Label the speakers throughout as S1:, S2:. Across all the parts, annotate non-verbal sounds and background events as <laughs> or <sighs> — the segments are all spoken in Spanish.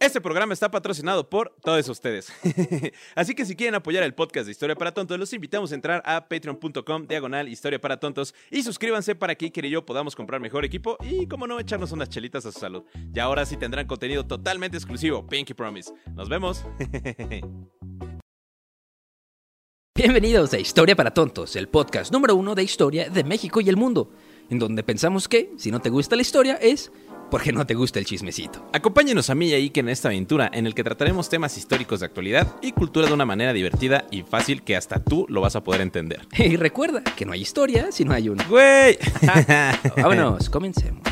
S1: Este programa está patrocinado por todos ustedes. <laughs> Así que si quieren apoyar el podcast de Historia para Tontos, los invitamos a entrar a patreon.com diagonal Historia para Tontos y suscríbanse para que Iker y yo podamos comprar mejor equipo y, como no, echarnos unas chelitas a su salud. Y ahora sí tendrán contenido totalmente exclusivo, Pinky Promise. Nos vemos. <laughs>
S2: Bienvenidos a Historia para Tontos, el podcast número uno de historia de México y el mundo, en donde pensamos que, si no te gusta la historia, es porque no te gusta el chismecito.
S1: Acompáñenos a mí y a Iker en esta aventura en el que trataremos temas históricos de actualidad y cultura de una manera divertida y fácil que hasta tú lo vas a poder entender. <laughs>
S2: Y recuerda que no hay historia si no hay una.
S1: ¡Güey! <laughs> <laughs>
S2: Vámonos, comencemos.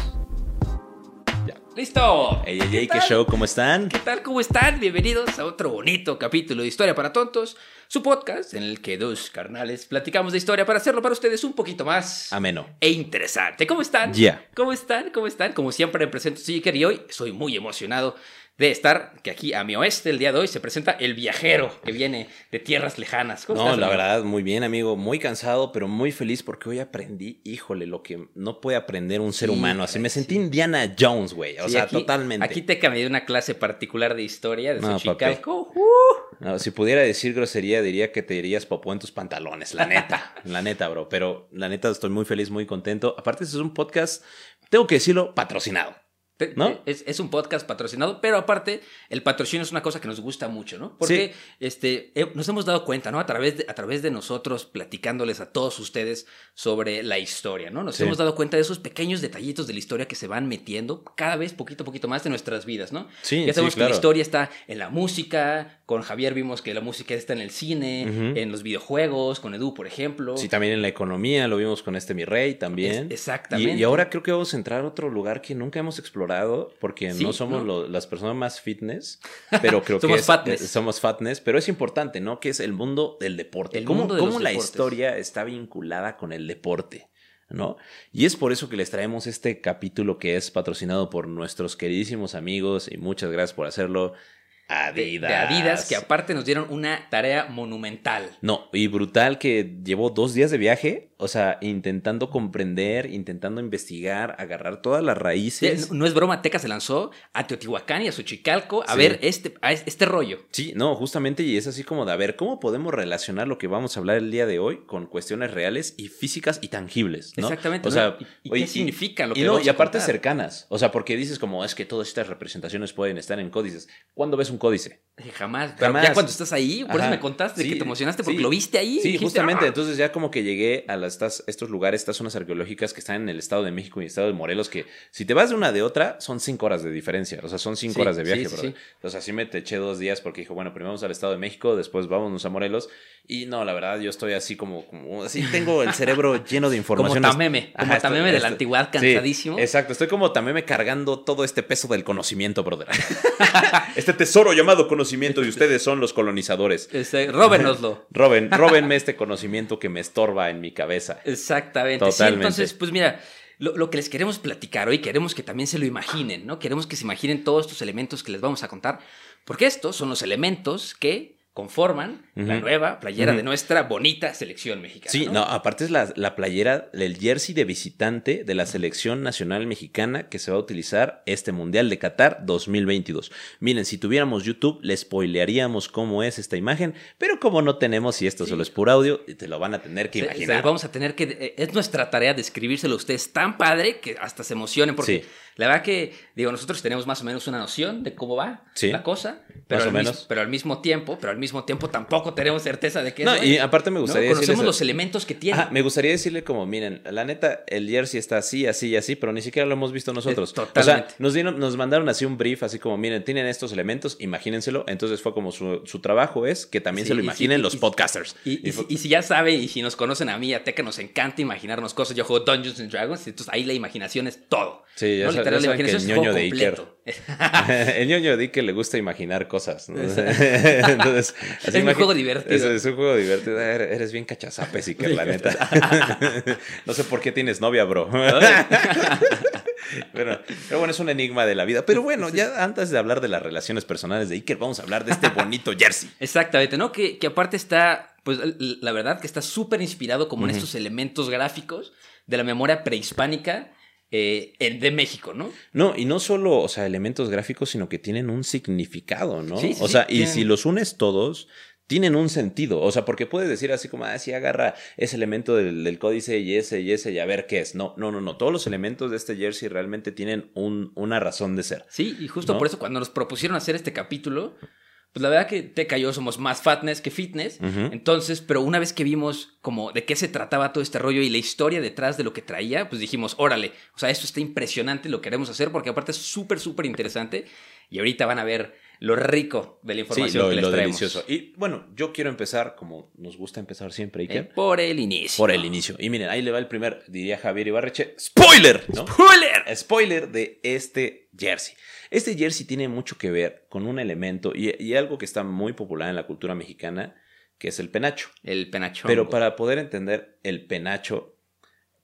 S2: ¡Listo!
S1: Ey, ey, ey, qué show, ¿cómo están?
S2: ¿Qué tal? ¿Cómo están? Bienvenidos a otro bonito capítulo de Historia para Tontos, su podcast en el que dos carnales platicamos de historia para hacerlo para ustedes un poquito más
S1: Ameno.
S2: e interesante. ¿Cómo están?
S1: Ya.
S2: ¿Cómo están? ¿Cómo están? Como siempre, me presento soy Iker y hoy soy muy emocionado de estar, que aquí a mi oeste el día de hoy se presenta el viajero que viene de tierras lejanas. ¿Cómo
S1: No,
S2: estás,
S1: la verdad, muy bien, amigo. Muy cansado, pero muy feliz porque hoy aprendí, híjole, lo que no puede aprender un ser
S2: Sí,
S1: humano. Así me sentí
S2: sí.
S1: Indiana Jones, güey. O
S2: Sí,
S1: sea,
S2: aquí-
S1: totalmente.
S2: Aquí te cambié una clase particular de historia de
S1: No,
S2: Xochicalco.
S1: No, si pudiera decir grosería, diría que te dirías popó en tus pantalones, la neta. <laughs> la neta, bro. Pero la neta, estoy muy feliz, muy contento. Aparte, este es un podcast, tengo que decirlo, patrocinado. ¿No?
S2: Es, es un podcast patrocinado, pero aparte, el patrocinio es una cosa que nos gusta mucho, ¿no? Porque este, eh, nos hemos dado cuenta, ¿no? A través, de, a través de nosotros platicándoles a todos ustedes sobre la historia, ¿no? Nos
S1: Sí.
S2: hemos dado cuenta de esos pequeños detallitos de la historia que se van metiendo cada vez poquito a poquito más de nuestras vidas, ¿no?
S1: Sí,
S2: ya sabemos
S1: sí,
S2: que la historia está en la música, con Javier vimos que la música está en el cine, en los videojuegos, con Edu, por ejemplo.
S1: Sí, también en la economía, lo vimos con este mi rey también.
S2: Es- exactamente.
S1: Y, y ahora creo que vamos a entrar a otro lugar que nunca hemos explorado, porque
S2: Sí,
S1: no somos
S2: ¿no?
S1: lo- las personas más fitness, pero creo <laughs>
S2: Somos
S1: que es-
S2: fatness.
S1: eh, somos fatness, pero es importante, ¿no? Que es el mundo del deporte.
S2: El
S1: ¿Cómo,
S2: mundo de
S1: cómo la
S2: deportes.
S1: historia está vinculada con el deporte? ¿No? Y es por eso que les traemos este capítulo que es patrocinado por nuestros queridísimos amigos y muchas gracias por hacerlo. Adidas.
S2: de Adidas, que aparte nos dieron una tarea monumental.
S1: No, y brutal que llevó dos días de viaje, o sea, intentando comprender, intentando investigar, agarrar todas las
S2: Sí,
S1: raíces.
S2: no, no es broma, Teca se lanzó a Teotihuacán y a Xochicalco a
S1: Sí.
S2: ver este, a es- este rollo.
S1: Sí, no, justamente, y es así como de, a ver, ¿cómo podemos relacionar lo que vamos a hablar el día de hoy con cuestiones reales y físicas y tangibles? ¿no?
S2: Exactamente,
S1: O
S2: ¿no?
S1: sea,
S2: ¿Y- y
S1: oye,
S2: qué significa lo
S1: y
S2: que
S1: no,
S2: vamos
S1: y aparte
S2: contar?
S1: cercanas, o sea, porque dices como, es que todas estas representaciones pueden estar en códices. ¿Cuándo ves un códice?
S2: Dije, Jamás, pero
S1: Jamás.
S2: ya cuando estás ahí, por eso
S1: Ajá.
S2: me contaste
S1: Sí,
S2: que te emocionaste porque lo viste ahí.
S1: Sí,
S2: dijiste,
S1: justamente.
S2: "Ah".
S1: Entonces ya como que llegué a las, estas, estos lugares, estas zonas arqueológicas que están en el Estado de México y el Estado de Morelos, que si te vas de una de otra, son cinco horas de diferencia. O sea, son cinco
S2: Sí,
S1: horas de viaje,
S2: sí, sí.
S1: Entonces así me te eché dos días porque dijo, bueno, primero vamos al Estado de México, después vámonos a Morelos. Y no, la verdad, yo estoy así como, como así tengo el cerebro <laughs> lleno de
S2: Como
S1: información.
S2: Tameme, como
S1: Ajá,
S2: Tameme
S1: estoy-
S2: de la
S1: estoy-
S2: antigüedad, cansadísimo.
S1: exacto, estoy como Tameme cargando todo este peso del conocimiento, brother. <laughs> este tesoro llamado conocimiento y ustedes son los colonizadores.
S2: Este, róbenoslo.
S1: Roben, róbenme este conocimiento que me estorba en mi cabeza.
S2: Exactamente.
S1: Totalmente.
S2: Sí, entonces, pues mira, lo, lo que les queremos platicar hoy, queremos que también se lo imaginen, ¿no? Queremos que se imaginen todos estos elementos que les vamos a contar, porque estos son los elementos que conforman la nueva playera de nuestra bonita selección mexicana.
S1: Sí, no, aparte es la, la playera, el jersey de visitante de la selección nacional mexicana que se va a utilizar este Mundial de Qatar 2022. Miren, si tuviéramos YouTube, le spoilearíamos cómo es esta imagen, pero como no tenemos, y esto
S2: Sí.
S1: solo es por audio, te lo van a tener que
S2: Se-
S1: imaginar.
S2: se- vamos a tener que. eh, Es nuestra tarea describírselo a ustedes tan padre que hasta se emocionen, porque
S1: Sí.
S2: La verdad que, digo, nosotros tenemos más o menos una noción de cómo va
S1: Sí.
S2: la cosa, pero, al pero mismo tiempo, pero al mismo tiempo tampoco tenemos certeza de qué
S1: No,
S2: es.
S1: y aparte me
S2: ¿no?
S1: gustaría
S2: Conocemos
S1: decirles-
S2: los elementos que tiene.
S1: Ajá, me gustaría decirle como, miren, la neta, el jersey está así, así y así, pero ni siquiera lo hemos visto nosotros.
S2: Eh, totalmente.
S1: O sea, nos, dieron, nos mandaron así un brief, así como, miren, tienen estos elementos, imagínenselo. Entonces fue como su, su trabajo es que también
S2: Sí,
S1: se lo imaginen los
S2: y-
S1: podcasters.
S2: Y, y
S1: fue-
S2: y si ya sabe, y si nos conocen a mí, a Teca, nos encanta imaginarnos cosas. Yo juego Dungeons and Dragons, entonces ahí la imaginación es todo.
S1: Sí, ya
S2: ¿no? Literal, la imaginación
S1: el
S2: es
S1: ñoño de Iker. <laughs> <laughs> el ñoño di que le gusta imaginar cosas. ¿no? <laughs> Entonces,
S2: Es un juego divertido.
S1: Es, es un juego divertido. Eres, bien cachazape, Iker, la neta. no sé por qué tienes novia, bro. pero, pero bueno, es un enigma de la vida. Pero bueno, ya antes de hablar de las relaciones personales de Iker, vamos a hablar de este bonito jersey.
S2: Exactamente, ¿no? Que, que aparte está, pues la verdad que está súper inspirado como en estos elementos gráficos de la memoria prehispánica eh, de México, ¿no?
S1: No, y no solo, o sea, elementos gráficos, sino que tienen un significado, ¿no?
S2: Sí, sí,
S1: o
S2: sí,
S1: sea, y si los unes todos, tienen un sentido. O sea, porque puedes decir así como, ah, sí, agarra ese elemento del, del códice y ese y ese y a ver qué es. No, no, no, no. Todos los elementos de este jersey realmente tienen un, una razón de ser.
S2: Sí, y justo
S1: ¿No?
S2: por eso cuando nos propusieron hacer este capítulo, pues la verdad que Teca y yo somos más fatness que fitness. Entonces, pero una vez que vimos como de qué se trataba todo este rollo y la historia detrás de lo que traía, pues dijimos, órale, o sea, esto está impresionante, lo queremos hacer porque aparte es súper, súper interesante. Y ahorita van a ver lo rico de la
S1: Sí,
S2: información
S1: lo,
S2: que les
S1: lo
S2: traemos.
S1: delicioso. Y bueno, yo quiero empezar, como nos gusta empezar siempre,
S2: Eh,
S1: Iker,
S2: por el inicio.
S1: por el inicio. Y miren, ahí le va el primer, diría Javier Ibarreche, spoiler, ¿no?
S2: ¡Spoiler!
S1: Spoiler de este jersey. Este jersey tiene mucho que ver con un elemento y, y algo que está muy popular en la cultura mexicana, que es el penacho.
S2: El penacho.
S1: Pero para poder entender el penacho,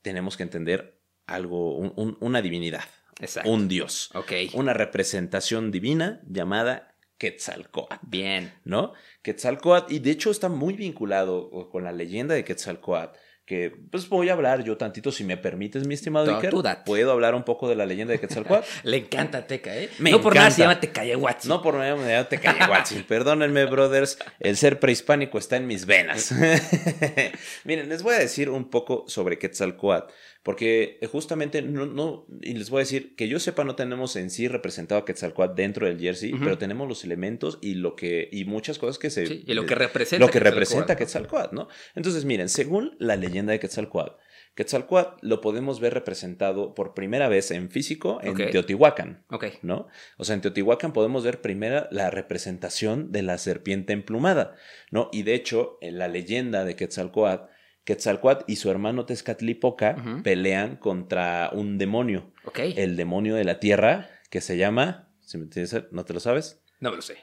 S1: tenemos que entender algo, un- un- una divinidad,
S2: Exacto.
S1: un dios, una representación divina llamada Quetzalcóatl.
S2: Bien.
S1: ¿no? Quetzalcoatl, y de hecho está muy vinculado con la leyenda de Quetzalcoatl, que pues voy a hablar yo tantito, si me permites, mi estimado
S2: No,
S1: Iker.
S2: tú date.
S1: ¿Puedo hablar un poco de la leyenda de Quetzalcoatl? <laughs>
S2: Le encanta Teca, ¿eh?
S1: Me
S2: no por nada se llama Tecayahuatl.
S1: No por medio de te Cayahuatzil. Perdónenme, brothers. El ser prehispánico está en mis venas. <laughs> <laughs> Miren, les voy a decir un poco sobre Quetzalcoatl. Porque justamente no, no, y les voy a decir que yo sepa, no tenemos en sí representado a Quetzalcoatl dentro del jersey, pero tenemos los elementos y lo que, y muchas cosas que se.
S2: Sí, y lo que representa
S1: Lo que representa
S2: ¿no?
S1: Quetzalcoatl, ¿no? Entonces, miren, según la leyenda de Quetzalcoatl, Quetzalcoatl lo podemos ver representado por primera vez en físico en
S2: Ok.
S1: Teotihuacán.
S2: Ok.
S1: ¿no? O sea, en Teotihuacán podemos ver primera la representación de la serpiente emplumada, ¿no? Y de hecho, en la leyenda de Quetzalcoatl, Quetzalcoatl y su hermano Tezcatlipoca pelean contra un demonio,
S2: Ok.
S1: el demonio de la tierra, que se llama, si me tienes- ¿no te lo sabes?
S2: No me lo sé.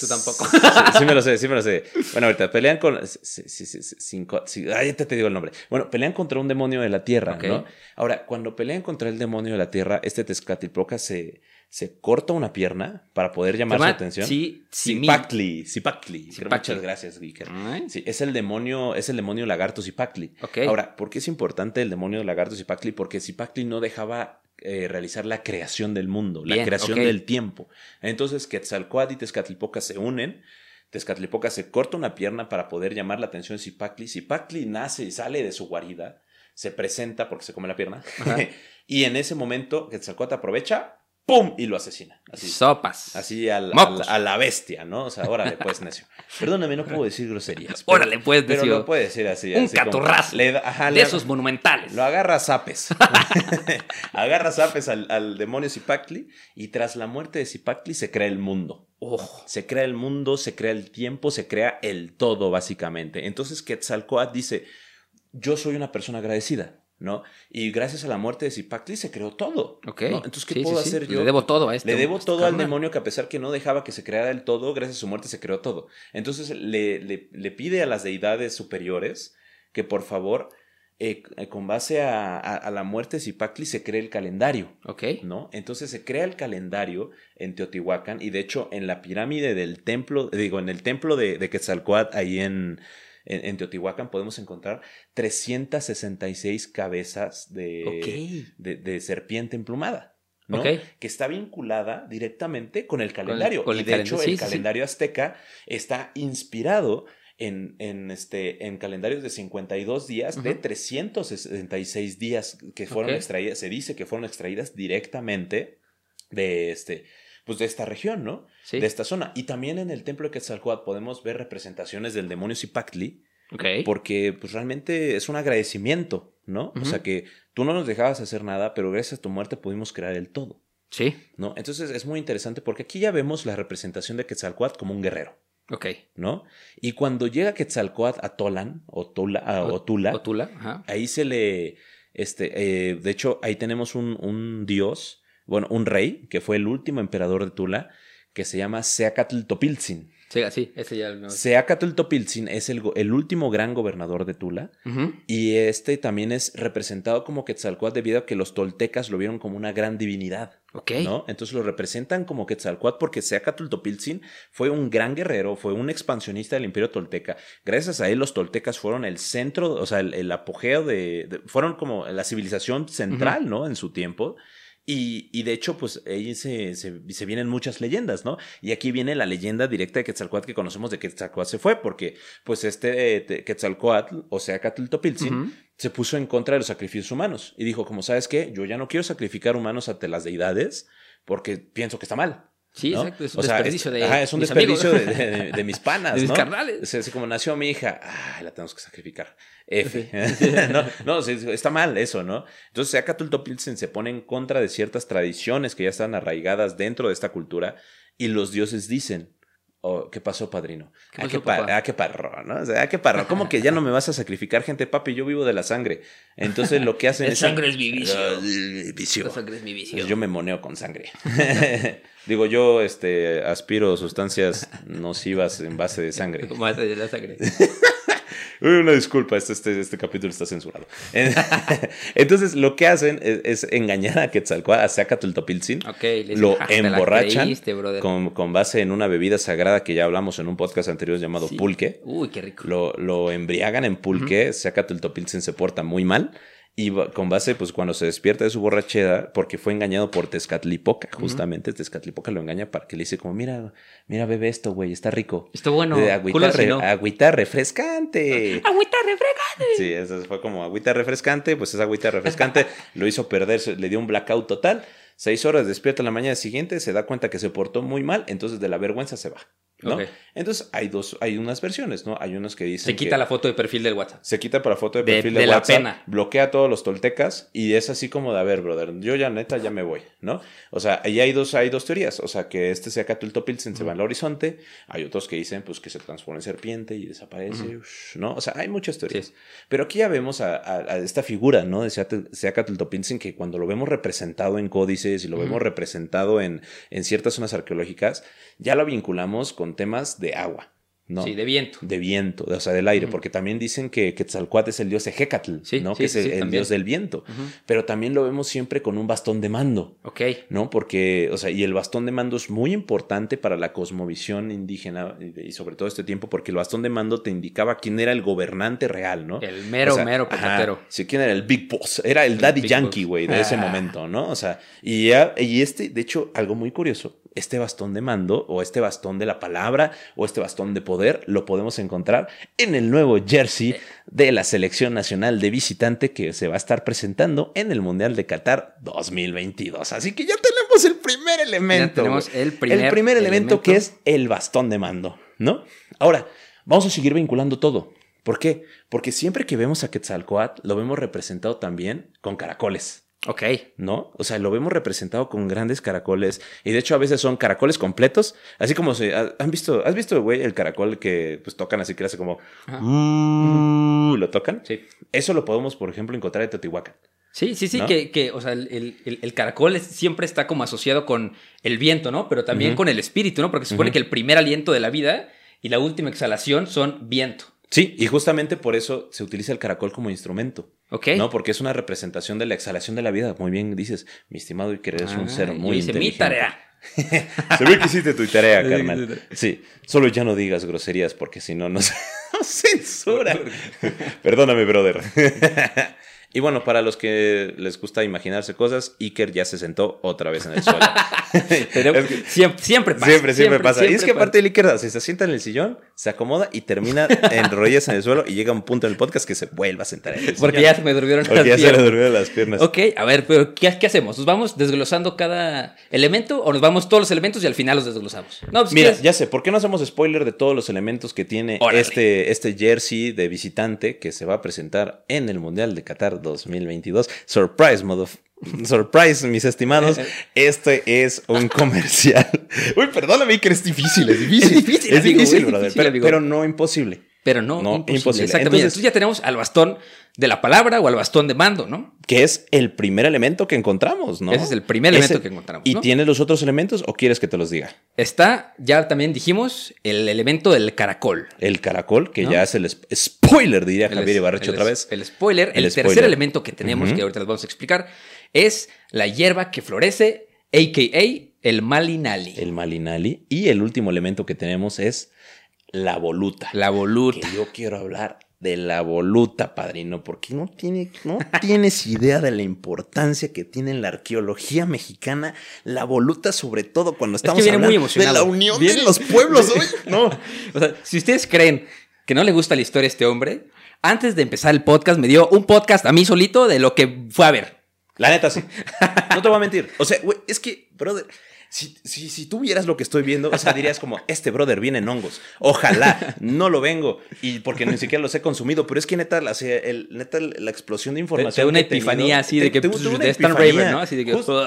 S2: Tú tampoco. <laughs>
S1: Sí, sí me lo sé, sí me lo sé. Bueno, ahorita pelean con... Sí, sí, ya te, te digo el nombre. Bueno, pelean contra un demonio de la tierra. ¿no? Ahora, cuando pelean contra el demonio de la tierra, este Tezcatlipoca se, se corta una pierna para poder llamar su atención.
S2: Sí, sí,
S1: Zipactli, Zipactli. Muchas gracias, Iker.
S2: Ay.
S1: Sí, es el demonio, es el demonio lagarto Zipactli.
S2: Ok.
S1: Ahora, ¿por qué es importante el demonio lagarto Zipactli? Porque Zipactli no dejaba eh, realizar la creación del mundo, la creación del tiempo. Entonces, Quetzalcoatl y Tezcatlipoca se unen. Tezcatlipoca se corta una pierna para poder llamar la atención de Zipactli. Zipactli nace y sale de su guarida, se presenta porque se come la pierna. <laughs> Y en ese momento, Quetzalcoatl aprovecha, ¡pum! y lo asesina. Así.
S2: Sopas.
S1: Así al- al-
S2: Mocos.
S1: a la bestia, ¿no? O sea, órale, pues, necio. Perdóname, no puedo decir groserías. pero-
S2: Órale, pues,
S1: Pero
S2: necio.
S1: lo puede decir así.
S2: Un
S1: así como- le ajá,
S2: de
S1: le-
S2: esos monumentales.
S1: Lo agarra a zapes. <laughs> <laughs> agarra a zapes al, al demonio Zipactli y tras la muerte de Zipactli se crea el mundo.
S2: Ojo.
S1: Se crea el mundo, se crea el tiempo, se crea el todo, básicamente. Entonces Quetzalcoatl dice, yo soy una persona agradecida, ¿no? Y gracias a la muerte de Zipactli se creó todo.
S2: Ok.
S1: ¿no? Entonces, ¿qué
S2: Sí,
S1: puedo
S2: sí.
S1: hacer yo?
S2: Le debo todo a este.
S1: Le debo todo al demonio que a pesar que no dejaba que se creara el todo, gracias a su muerte se creó todo. Entonces le, le- le pide a las deidades superiores que por favor, eh, eh, con base a, a- a la muerte de Zipactli, se cree el calendario.
S2: Ok.
S1: ¿No? Entonces se crea el calendario en Teotihuacán y de hecho en la pirámide del templo, digo, en el templo de, de Quetzalcoatl, ahí en, en, en Teotihuacán, podemos encontrar 366 cabezas de, de, de serpiente emplumada. ¿no? Que está vinculada directamente con el calendario.
S2: con
S1: y
S2: el
S1: de hecho,
S2: sí,
S1: el
S2: sí,
S1: calendario azteca está inspirado en, en, este, en calendarios de 52 días de
S2: Ujú.
S1: 366 días que fueron extraídas, se dice que fueron extraídas directamente de este, pues de esta región, ¿no?
S2: Sí.
S1: De esta zona. Y también en el templo de Quetzalcoatl podemos ver representaciones del demonio Zipactli,
S2: Ok.
S1: porque pues realmente es un agradecimiento, ¿no? O sea que tú no nos dejabas hacer nada, pero gracias a tu muerte pudimos crear el todo,
S2: Sí.
S1: ¿no? Entonces es muy interesante porque aquí ya vemos la representación de Quetzalcoatl como un guerrero.
S2: Ok.
S1: ¿no? Y cuando llega Quetzalcoatl a Tolan, o Tula, a- o.
S2: Ajá.
S1: ahí se le, este, eh, de hecho, ahí tenemos un, un dios, bueno, un rey, que fue el último emperador de Tula, que se llama Seacatl Topiltzin.
S2: Sí, sí, ese ya lo
S1: Seacatl Topiltzin es el, el último gran gobernador de Tula, y este también es representado como Quetzalcoatl debido a que los toltecas lo vieron como una gran divinidad.
S2: Ok.
S1: ¿no? Entonces lo representan como Quetzalcoatl porque Seacatl Topiltzin fue un gran guerrero, fue un expansionista del imperio tolteca. Gracias a él los toltecas fueron el centro, o sea, el, el apogeo de, de- fueron como la civilización central, ¿no? En su tiempo. Y, y de hecho, pues ahí se, se, se vienen muchas leyendas, ¿no? Y aquí viene la leyenda directa de Quetzalcoatl que conocemos de que Quetzalcoatl se fue, porque pues este eh, Quetzalcoatl, o sea, Topiltzin,
S2: Ujú.
S1: se puso en contra de los sacrificios humanos y dijo, como sabes qué, yo ya no quiero sacrificar humanos ante las deidades porque pienso que está mal.
S2: Sí,
S1: ¿no?
S2: exacto. Es un
S1: O sea,
S2: desperdicio de.
S1: ajá, es un
S2: mis
S1: desperdicio de, mis panas, <laughs>
S2: De mis
S1: ¿no?
S2: carnales.
S1: O sea, así como nació mi hija, ah, la tenemos que sacrificar. F. <laughs> no, no, está mal eso, ¿no? Entonces, Seacatl Topiltzin se pone en contra de ciertas tradiciones que ya están arraigadas dentro de esta cultura y los dioses dicen, oh, ¿qué pasó, padrino?
S2: ¿Qué
S1: ah,
S2: pasó,
S1: qué pa-
S2: papá?
S1: ah, qué parro, ¿no? O sea, ah, qué parro. ¿Cómo que ya no me vas a sacrificar gente, papi? Yo vivo de la sangre. Entonces, lo que hacen <laughs>
S2: La
S1: es...
S2: sangre es mi vicio.
S1: Vicio.
S2: La sangre es mi vicio.
S1: Pues yo me moneo con sangre. <laughs> Digo, yo este, aspiro sustancias nocivas en base de sangre. <laughs>
S2: Más de la sangre. <laughs>
S1: Una disculpa, este, este, este capítulo está censurado. <laughs> Entonces, lo que hacen es, es engañar a Quetzalcoatl, a Seacatl Topiltzin.
S2: Ok. le dicen,
S1: Lo
S2: "Ah,
S1: emborrachan
S2: creíste, brother".
S1: con, con base en una bebida sagrada que ya hablamos en un podcast anterior llamado
S2: Sí.
S1: pulque.
S2: Uy, qué rico.
S1: Lo, lo embriagan en pulque, Seacatl Topiltzin se porta muy mal. Y con base, pues cuando se despierta de su borrachera, porque fue engañado por Tezcatlipoca, justamente Tezcatlipoca lo engaña para que le dice como, mira, mira, bebe esto, güey, está rico.
S2: Está bueno.
S1: De agüita, re-
S2: no.
S1: agüita refrescante. <laughs>
S2: Agüita refregante.
S1: Sí, eso fue como agüita refrescante, pues esa agüita refrescante <laughs> lo hizo perder, le dio un blackout total. Seis horas despierta la mañana siguiente, se da cuenta que se portó muy mal, entonces de la vergüenza se va. ¿No? Entonces hay dos, hay unas versiones, ¿no? Hay unos que dicen
S2: Se quita
S1: que
S2: la foto de perfil del WhatsApp.
S1: se quita para foto de
S2: De-
S1: perfil de,
S2: de la
S1: WhatsApp,
S2: pena.
S1: bloquea a todos los toltecas y es así como de, a ver, brother, yo ya neta ya me voy, ¿no? O sea, ahí hay dos, hay dos teorías, o sea, que este sea Topiltzin se va al horizonte, hay otros que dicen, pues, que se transforma en serpiente y desaparece, ush, ¿no? O sea, hay muchas teorías.
S2: Sí.
S1: Pero aquí ya vemos a, a- a esta figura, ¿no? De Seacatl Topiltzin, que cuando lo vemos representado en códices y lo vemos representado en, en ciertas zonas arqueológicas, ya lo vinculamos con temas de agua, ¿no?
S2: Sí, de viento.
S1: de viento, o sea, del aire, porque también dicen que Quetzalcoatl es el dios Ejecatl,
S2: Sí,
S1: ¿no?
S2: sí,
S1: que es el, dios del viento. Pero también lo vemos siempre con un bastón de mando,
S2: Ok.
S1: ¿no? Porque, o sea, y el bastón de mando es muy importante para la cosmovisión indígena y, sobre todo este tiempo, porque el bastón de mando te indicaba quién era el gobernante real, ¿no?
S2: El mero,
S1: O sea,
S2: mero
S1: ajá,
S2: petatero.
S1: sí, quién era el Big Boss. Era el Daddy Yankee, güey, de ese
S2: Ah.
S1: momento, ¿no? O sea, y, ya- y este, de hecho, algo muy curioso, este bastón de mando, o este bastón de la palabra, o este bastón de poder, lo podemos encontrar en el nuevo jersey de la selección nacional de visitante que se va a estar presentando en el Mundial de Qatar 2022. Así que ya tenemos el primer elemento.
S2: Ya tenemos el primer
S1: el primer elemento,
S2: elemento.
S1: que es el bastón de mando, ¿no? Ahora, vamos a seguir vinculando todo. ¿Por qué? Porque siempre que vemos a Quetzalcoatl, lo vemos representado también con caracoles.
S2: Ok.
S1: ¿No? O sea, lo vemos representado con grandes caracoles. Y de hecho, a veces son caracoles completos. Así como se. ¿Han visto, ¿Has visto, güey, el caracol que pues tocan así que hace como. "Uh", ¿Lo tocan?
S2: Sí.
S1: Eso lo podemos, por ejemplo, encontrar en Teotihuacán.
S2: Sí, sí, sí,
S1: ¿No?
S2: que, que, o sea, el, el- el- caracol es- siempre está como asociado con el viento, ¿no? Pero también con el espíritu, ¿no? Porque se supone que el primer aliento de la vida y la última exhalación son viento.
S1: Sí, y justamente por eso se utiliza el caracol como instrumento.
S2: ¿Ok?
S1: ¿No? Porque es una representación de la exhalación de la vida. Muy bien dices, mi estimado Iker, eres un
S2: Ah,
S1: ser
S2: yo
S1: muy
S2: hice mi
S1: inteligente.
S2: tarea. <laughs>
S1: Se ve que hiciste tu tarea, <laughs> carnal.
S2: sí,
S1: solo ya no digas groserías porque si no nos <laughs> nos censura. Perdóname, brother. Y bueno, para los que les gusta imaginarse cosas, Iker ya se sentó otra vez en el suelo. <laughs>
S2: Pero
S1: Es que-
S2: siempre, siempre pasa.
S1: Siempre, siempre, pasa. y es que aparte el Iker se, se sienta en el sillón, se acomoda y termina <laughs> en rodillas en el suelo y llega un punto en el podcast que se vuelve a sentar en el
S2: Porque
S1: sillón.
S2: ya se me durmieron
S1: Porque ya
S2: las
S1: se le durmieron las piernas.
S2: Ok, a ver, pero ¿qué, qué hacemos? ¿Nos vamos desglosando cada elemento o nos vamos todos los elementos y al final los desglosamos? No, pues
S1: Mira, ya sé, ¿por qué no hacemos spoiler de todos los elementos que tiene
S2: Órale.
S1: este, este jersey de visitante que se va a presentar en el Mundial de Qatar 2022? Surprise, modo. Surprise, mis estimados. <laughs> Este es un comercial. Uy, perdóname que es difícil, es difícil. <laughs>
S2: Es difícil,
S1: es
S2: amigo,
S1: difícil,
S2: es
S1: brother,
S2: difícil,
S1: pero,
S2: amigo.
S1: pero no imposible.
S2: Pero no,
S1: No,
S2: imposible.
S1: imposible.
S2: Exactamente.
S1: Entonces-
S2: Entonces ya tenemos al bastón de la palabra o al bastón de mando, ¿no?
S1: Que es el primer elemento que encontramos, ¿no?
S2: Ese es el primer elemento que encontramos,
S1: ¿Y
S2: ¿no?
S1: tienes los otros elementos o quieres que te los diga?
S2: Está, ya también dijimos, el elemento del caracol.
S1: El caracol, que
S2: ¿No?
S1: ya es el sp- spoiler, diría
S2: El
S1: Javier
S2: el
S1: otra vez.
S2: El spoiler, el,
S1: El
S2: tercer elemento que tenemos, que ahorita les vamos a explicar, es la hierba que florece, a.k.a. el malinali.
S1: El malinali. Y el último elemento que tenemos es la voluta.
S2: la voluta.
S1: Que yo quiero hablar de la voluta, padrino, porque no, tiene, no <laughs> tienes idea de la importancia que tiene en la arqueología mexicana la voluta, sobre todo cuando estamos
S2: muy
S1: hablando de la unión
S2: Viene-
S1: de los pueblos. hoy. <laughs> No,
S2: O sea, si ustedes creen que no le gusta la historia a este hombre, antes de empezar el podcast me dio un podcast a mí solito de lo que fue a ver.
S1: La neta, sí. <laughs> No te voy a mentir. O sea, güey, es que, brother, si, si, si tú vieras lo que estoy viendo, o sea, dirías como, <laughs> este brother viene en hongos. Ojalá, no lo vengo. Y porque ni siquiera los he consumido. Pero es que neta, la, el, neta, la explosión de información.
S2: Te da una
S1: que he tenido-
S2: epifanía así de que,
S1: te- te-
S2: pues,
S1: una
S2: Stan. Raven, ¿no? Así de que,
S1: Justo.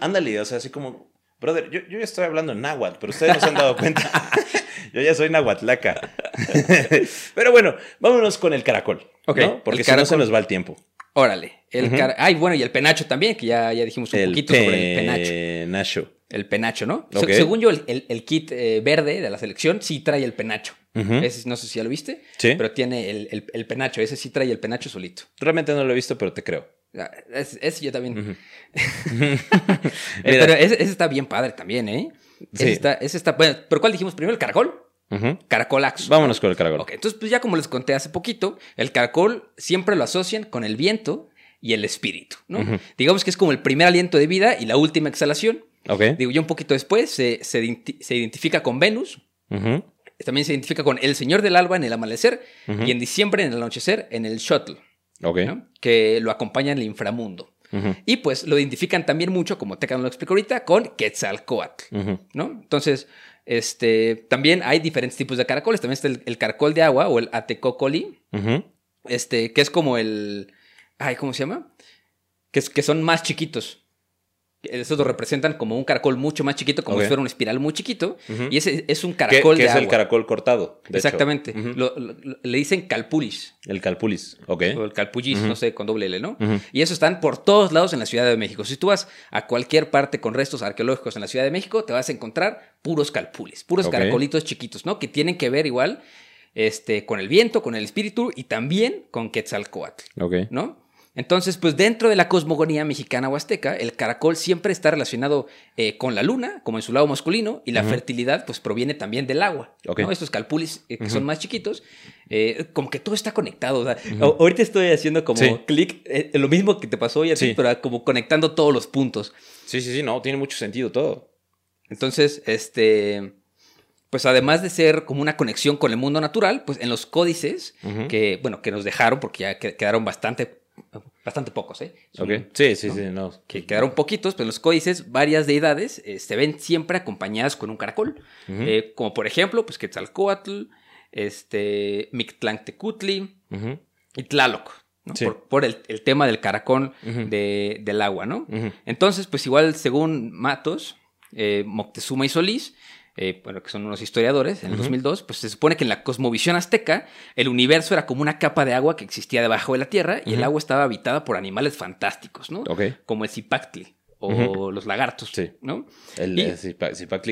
S1: Ándale, o sea, así como, brother, yo, yo ya estoy hablando en náhuatl, pero ustedes no se han dado cuenta. <laughs> yo ya soy nahuatlaca. <laughs> pero bueno, vámonos con el caracol.
S2: Ok,
S1: ¿no? Porque si no se nos va el tiempo.
S2: Órale. El cara- Ay, bueno, y el penacho también, que ya, ya dijimos un
S1: El
S2: poquito sobre el penacho.
S1: penacho.
S2: El penacho, ¿no? Según yo, el, el- el kit eh, verde de la selección sí trae el penacho.
S1: Ujú.
S2: Ese no sé si ya lo viste,
S1: Sí.
S2: pero tiene el, el- penacho. Ese sí trae el penacho solito.
S1: Realmente no lo he visto, pero te creo.
S2: Ah, Ese, ese yo también. <laughs> Pero ese, ese está bien padre también, ¿eh? Ese
S1: Sí.
S2: está, ese está. Bueno, ¿pero cuál dijimos primero? ¿El caracol?
S1: Ujú.
S2: Caracolaxo.
S1: Vámonos con el caracol.
S2: Ok, entonces, pues ya como les conté hace poquito, el caracol siempre lo asocian con el viento y el espíritu, ¿no? Digamos que es como el primer aliento de vida y la última exhalación.
S1: Ok.
S2: Digo, ya un poquito después se, se identi- se identifica con Venus, también se identifica con el Señor del Alba en el amanecer y en diciembre en el anochecer en el Shuttle,
S1: Ok.
S2: ¿no? que lo acompaña en el inframundo. Y pues lo identifican también mucho, como Tecan lo explicó ahorita, con Quetzalcoatl. ¿no? Entonces, este, también hay diferentes tipos de caracoles. También está el, el caracol de agua o el Atecocoli, este, que es como el... Ay, ¿cómo se llama? Que, es- que son más chiquitos. Esos lo representan como un caracol mucho más chiquito, como si fuera un espiral muy chiquito. Y ese es un
S1: ¿Qué,
S2: caracol
S1: qué
S2: de
S1: es el caracol cortado? de hecho?
S2: Exactamente. Lo- le dicen calpulis.
S1: El calpulis. Ok.
S2: O el calpullis,
S1: Ujú.
S2: no sé, con doble L, ¿no? Y eso están por todos lados en la Ciudad de México. Si tú vas a cualquier parte con restos arqueológicos en la Ciudad de México, te vas a encontrar puros calpulis, puros caracolitos chiquitos, ¿no? Que tienen que ver igual este, con el viento, con el espíritu y también con Quetzalcoatl,
S1: Ok.
S2: ¿no? Entonces, pues dentro de la cosmogonía mexicana o azteca, el caracol siempre está relacionado eh, con la luna, como en su lado masculino, y la fertilidad, pues proviene también del agua. Estos calpulis eh, que son más chiquitos, eh, como que todo está conectado. o sea, a- Ahorita estoy haciendo como
S1: Sí.
S2: clic, lo mismo que te pasó hoy a ti,
S1: Sí.
S2: pero como conectando todos los puntos.
S1: Sí, sí, sí, no, tiene mucho sentido todo.
S2: Entonces, este, pues además de ser como una conexión con el mundo natural, pues en los códices que, bueno, que nos dejaron, porque ya que- quedaron bastante, bastante pocos, ¿eh? Son-.
S1: Sí, sí,
S2: ¿no?
S1: sí, no.
S2: Que quedaron poquitos, pero en los códices varias deidades eh, se ven siempre acompañadas con un caracol. Eh, como por ejemplo, pues Quetzalcoatl, este, Mictlantecutli
S1: Ujú.
S2: y Tlaloc, ¿no?
S1: Sí.
S2: por, por el, el tema del caracol de- del agua, ¿no? Entonces, pues igual según Matos, eh, Moctezuma y Solís, eh, bueno, que son unos historiadores, en el
S1: Ujú.
S2: 2002, pues se supone que en la cosmovisión azteca, el universo era como una capa de agua que existía debajo de la tierra y el agua estaba habitada por animales fantásticos, ¿no?
S1: Ok.
S2: Como el Zipactli o los lagartos,
S1: Sí.
S2: ¿no?
S1: El
S2: Y-
S1: eh,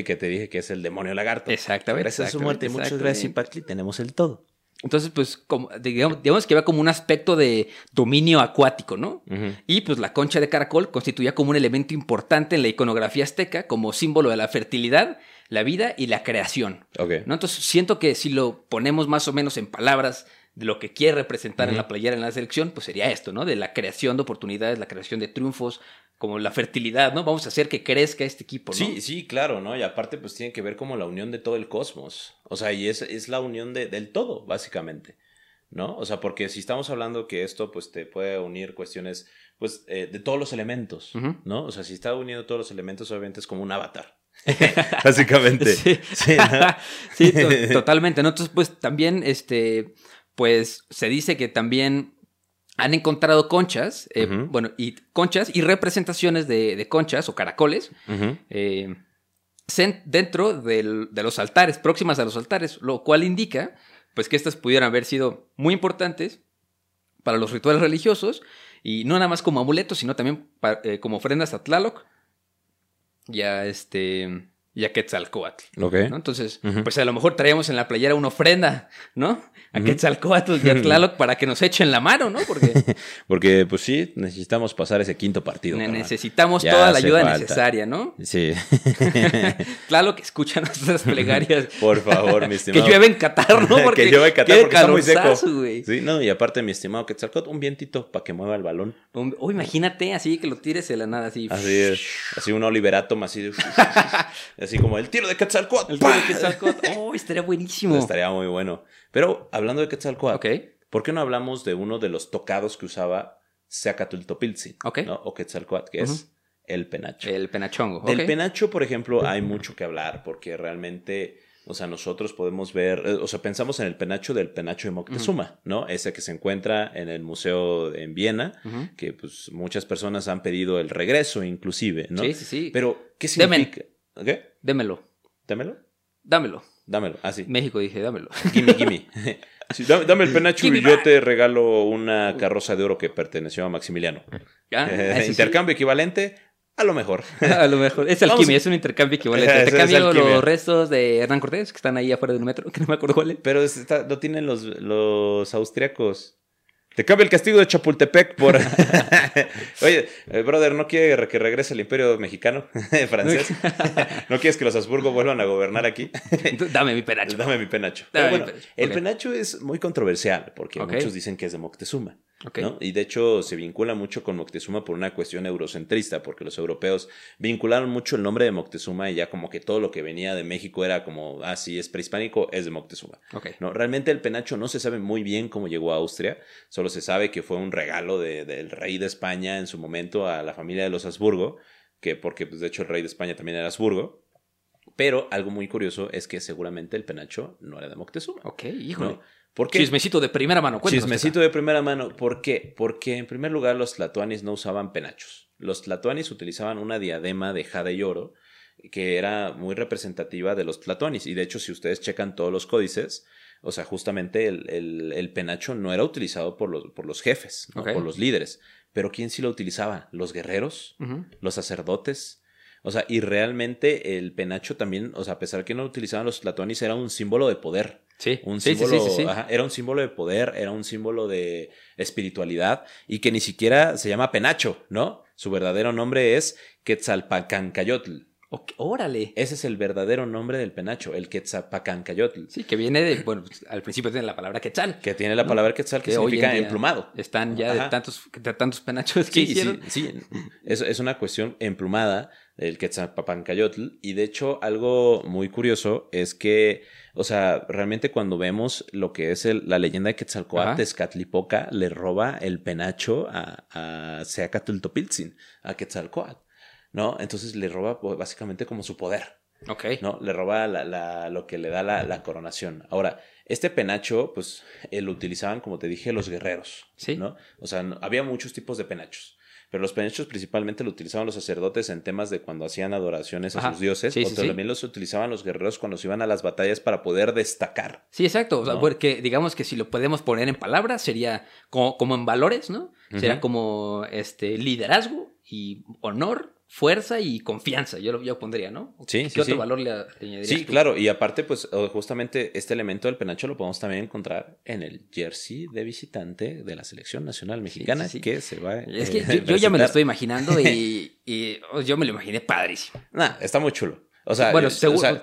S1: que te dije que es el demonio lagarto.
S2: Exactamente.
S1: Gracias a su muerte, muchas gracias. Zipacli, tenemos el todo.
S2: Entonces, pues, como, digamos, digamos que había como un aspecto de dominio acuático, ¿no? Y pues la concha de caracol constituía como un elemento importante en la iconografía azteca como símbolo de la fertilidad, la vida y la creación.
S1: Ok.
S2: ¿no? Entonces siento que si lo ponemos más o menos en palabras de lo que quiere representar en la playera en la selección, pues sería esto, ¿no? De la creación de oportunidades, la creación de triunfos, como la fertilidad, ¿no? Vamos a hacer que crezca este equipo, ¿no?
S1: Sí, sí, claro, ¿no? Y aparte, pues tiene que ver como la unión de todo el cosmos. O sea, y es, es la unión de, del todo, básicamente. ¿No? O sea, porque si estamos hablando que esto, pues te puede unir cuestiones, pues, eh, de todos los elementos, ¿no? O sea, si está uniendo todos los elementos, obviamente es como un avatar. <laughs> básicamente.
S2: Sí, sí, <laughs> <laughs> totalmente, ¿no? Entonces, pues también, este, pues se dice que también han encontrado conchas, eh, bueno, y conchas y representaciones de, conchas o caracoles eh, dentro de los altares, próximas a los altares, lo cual indica pues que estas pudieran haber sido muy importantes para los rituales religiosos y no nada más como amuletos, sino también eh, como ofrendas a Tlaloc ya este y a Quetzalcoatl. Entonces, pues a lo mejor traíamos en la playera una ofrenda, ¿no? A Quetzalcoatl y a <laughs> Tlaloc para que nos echen la mano, ¿no?
S1: Porque, <laughs> Porque pues sí, necesitamos pasar ese quinto partido.
S2: Necesitamos toda la ayuda necesaria, ¿no?
S1: Sí. <laughs>
S2: Tlaloc, escucha nuestras plegarias.
S1: Por favor, mi estimado.
S2: que llueve en Qatar, ¿no?
S1: Porque que llueve en Qatar porque está muy seco. Sí, no, y aparte, mi estimado Quetzalcoatl, un vientito para que mueva el balón.
S2: O imagínate, así que lo tires de la nada, así.
S1: Así es. Así un Oliverato, así de... Así como el tiro de Quetzalcoatl.
S2: El tiro de <laughs> Quetzalcoatl. <laughs> Oh, estaría buenísimo.
S1: Estaría muy bueno. Pero hablando de Quetzalcoatl, ¿por qué no hablamos de uno de los tocados que usaba Seacatultopilzi? ¿no? O Quetzalcoatl, que es el penacho.
S2: El penachongo.
S1: Del penacho, por ejemplo, hay mucho que hablar porque realmente... O sea, nosotros podemos ver, eh, o sea, pensamos en el penacho del penacho de Moctezuma, ¿no? Ese que se encuentra en el museo en Viena, que pues muchas personas han pedido el regreso inclusive, ¿no?
S2: Sí, sí, sí.
S1: Pero, ¿qué significa?
S2: ¿Qué? Démelo.
S1: ¿Démelo?
S2: Dámelo.
S1: Dámelo, ah, sí.
S2: México dije, dámelo.
S1: Gimme, gimme. <laughs> dame, el penacho y yo te regalo una carroza de oro que perteneció a Maximiliano. Ah, eh, intercambio equivalente, a lo mejor. <laughs>
S2: a lo mejor. Es alquimia, es un intercambio equivalente. <laughs> Te cambio los restos de Hernán Cortés, que están ahí afuera del metro, que no me acuerdo cuál es.
S1: Pero lo tienen los, los austriacos. Te cambia el castigo de Chapultepec por. <laughs> Oye, eh, brother, ¿no quiere que regrese el imperio mexicano, <laughs> francés? <laughs> ¿No quieres que los Habsburgo vuelvan a gobernar aquí?
S2: Dame mi penacho.
S1: Dame mi penacho. El penacho es muy controversial porque muchos dicen que es de Moctezuma. Y de hecho se vincula mucho con Moctezuma por una cuestión eurocentrista, porque los europeos vincularon mucho el nombre de Moctezuma y ya como que todo lo que venía de México era como, ah, sí, es prehispánico, es de Moctezuma. ¿no? Realmente el penacho no se sabe muy bien cómo llegó a Austria, solo se sabe que fue un regalo del rey de España en su momento a la familia de los Habsburgo, que porque pues, de hecho el rey de España también era Habsburgo. Pero algo muy curioso es que seguramente el penacho no era de Moctezuma.
S2: Ok, híjole. ¿Por qué? Chismecito de primera mano.
S1: Chismecito de primera mano. ¿Por qué? Porque en primer lugar los tlatoanis no usaban penachos. Los tlatoanis utilizaban una diadema de jade y oro que era muy representativa de los tlatoanis. Y de hecho, si ustedes checan todos los códices, o sea, justamente el, penacho no era utilizado por los, por los jefes, por los líderes. Pero ¿quién sí lo utilizaba? Los guerreros, los sacerdotes, o sea, y realmente el penacho también, o sea, a pesar que no lo utilizaban los tlatoanis, era un símbolo de poder.
S2: Sí,
S1: un símbolo, era un símbolo de poder, era un símbolo de espiritualidad y que ni siquiera se llama penacho, ¿no? Su verdadero nombre es Quetzalpacancayotl.
S2: Órale.
S1: Ese es el verdadero nombre del penacho, el Quetzalpacancayotl.
S2: Sí, que viene de, bueno, pues, al principio tiene la palabra quetzal.
S1: Que tiene la palabra quetzal que, significa emplumado.
S2: Están ya de tantos, de tantos penachos que hicieron.
S1: Sí, sí. Es, es una cuestión emplumada del Quetzalpacancayotl. Y de hecho, algo muy curioso es que, o sea, realmente cuando vemos lo que es la leyenda de Quetzalcoatl, Tezcatlipoca le roba el penacho a, a Seacatultopiltzin, a Quetzalcoatl, ¿no? Entonces le roba pues, básicamente como su poder.
S2: Ok.
S1: ¿No? Le roba la, lo que le da la, coronación. Ahora, este penacho, pues, eh, lo utilizaban, como te dije, los guerreros.
S2: Sí.
S1: ¿no? O sea, había muchos tipos de penachos pero los penachos principalmente lo utilizaban los sacerdotes en temas de cuando hacían adoraciones a sus dioses, o también los utilizaban los guerreros cuando se iban a las batallas para poder destacar.
S2: Sí, exacto, porque digamos que si lo podemos poner en palabras sería como, como en valores, ¿no? Sería como este liderazgo y honor fuerza y confianza, yo lo yo pondría, ¿no?
S1: Sí,
S2: ¿Qué
S1: sí,
S2: otro valor le, añadirías
S1: Sí, claro, y aparte, pues justamente este elemento del penacho lo podemos también encontrar en el jersey de visitante de la selección nacional mexicana que se va
S2: Es que yo, ya me lo estoy imaginando y, <laughs> oh, yo me lo imaginé padrísimo.
S1: Nah, está muy chulo. O sea,
S2: bueno,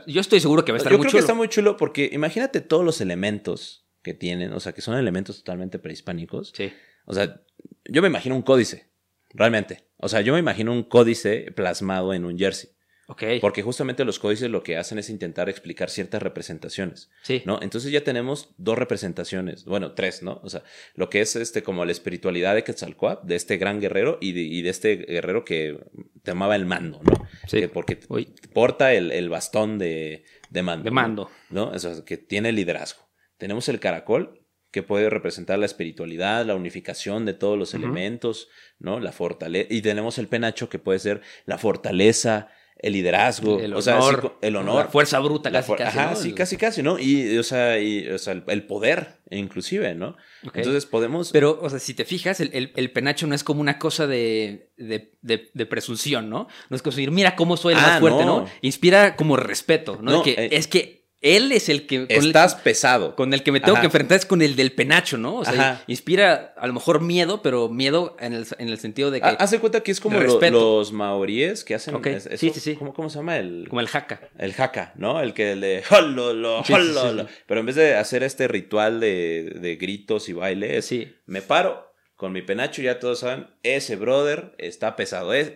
S2: yo estoy seguro que va a estar muy chulo.
S1: Yo creo que está muy chulo porque imagínate todos los elementos que tienen, o sea, que son elementos totalmente prehispánicos.
S2: Sí.
S1: O sea, yo me imagino un códice, realmente. O sea, yo me imagino un códice plasmado en un jersey.
S2: Ok.
S1: Porque justamente los códices lo que hacen es intentar explicar ciertas representaciones,
S2: Sí.
S1: ¿no? Entonces ya tenemos dos representaciones, bueno, tres, ¿no? O sea, lo que es este como la espiritualidad de Quetzalcoatl, de este gran guerrero y de, y de este guerrero que tomaba el mando, ¿no?
S2: Sí.
S1: Que porque
S2: Uy.
S1: porta el, el bastón de, de mando.
S2: De
S1: ¿no?
S2: mando.
S1: ¿no? O sea, que tiene liderazgo. Tenemos el caracol, que puede representar la espiritualidad, la unificación de todos los elementos, ¿no? La fortaleza. Y tenemos el penacho, que puede ser la fortaleza, el liderazgo,
S2: El
S1: o sea,
S2: honor,
S1: así co- el honor.
S2: la fuerza bruta, casi, casi,
S1: Ajá,
S2: ¿no?
S1: sí, casi, casi, ¿no? Y, o sea, y, o sea, el, el poder, inclusive, ¿no? Entonces podemos...
S2: Pero, o sea, si te fijas, el, el- el penacho no es como una cosa de, de, de- de presunción, ¿no? No es como decir, mira cómo soy el
S1: Ah,
S2: más fuerte, ¿no.
S1: no.
S2: Inspira como respeto, ¿no? Que,
S1: eh,
S2: es que él es el que... el-
S1: Estás pesado.
S2: con el que me tengo
S1: Ajá.
S2: que enfrentar es con el del penacho, ¿no? O sea,
S1: Ajá.
S2: inspira a lo mejor miedo, pero miedo en el, en el sentido de que...
S1: De cuenta que es como lo- los maoríes que hacen...
S2: Sí,
S1: eso-
S2: sí, sí.
S1: ¿cómo, cómo se llama? El,
S2: como el jaca.
S1: El jaca, ¿no? El que le hololo, hololo. Pero en vez de hacer este ritual de, de gritos y baile, es, me paro con mi penacho y ya todos saben, ese brother está pesado. Es,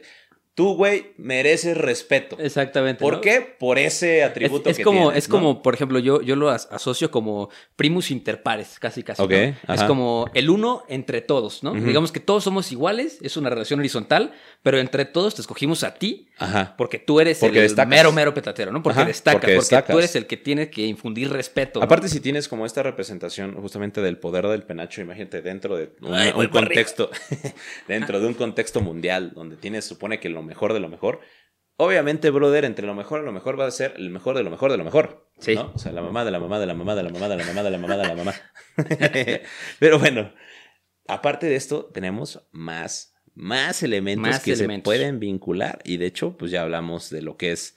S1: tú, güey, mereces respeto.
S2: Exactamente.
S1: ¿Por
S2: ¿no?
S1: qué? Por ese
S2: Es,
S1: atributo
S2: es
S1: que
S2: como,
S1: tienes,
S2: es
S1: ¿no?
S2: como, por ejemplo, yo, yo lo as- asocio como primus inter pares, casi casi.
S1: Ok,
S2: ¿no? Es como el uno entre todos, ¿no? Digamos que todos somos iguales, es una relación horizontal, pero entre todos te escogimos a ti
S1: Ajá.
S2: porque tú eres
S1: Porque
S2: el mero, mero petatero, ¿no? Porque
S1: Ajá,
S2: destacas,
S1: porque
S2: porque,
S1: destacas.
S2: tú eres el que tiene que infundir respeto.
S1: Aparte, si tienes como esta representación justamente del poder del penacho, imagínate dentro de un,
S2: Ay,
S1: contexto, <laughs> dentro de un contexto mundial donde tienes, supone que lo mejor de lo mejor, obviamente, brother, entre lo mejor a lo mejor va a ser el mejor de lo mejor de lo mejor.
S2: Sí.
S1: ¿no? O sea, la mamá de la mamá de la mamá de la mamá de la mamá de la mamá de la mamá. <laughs> Pero bueno, aparte de esto, tenemos más, más elementos
S2: Más
S1: que
S2: elementos.
S1: se pueden vincular. Y de hecho, pues ya hablamos de lo que es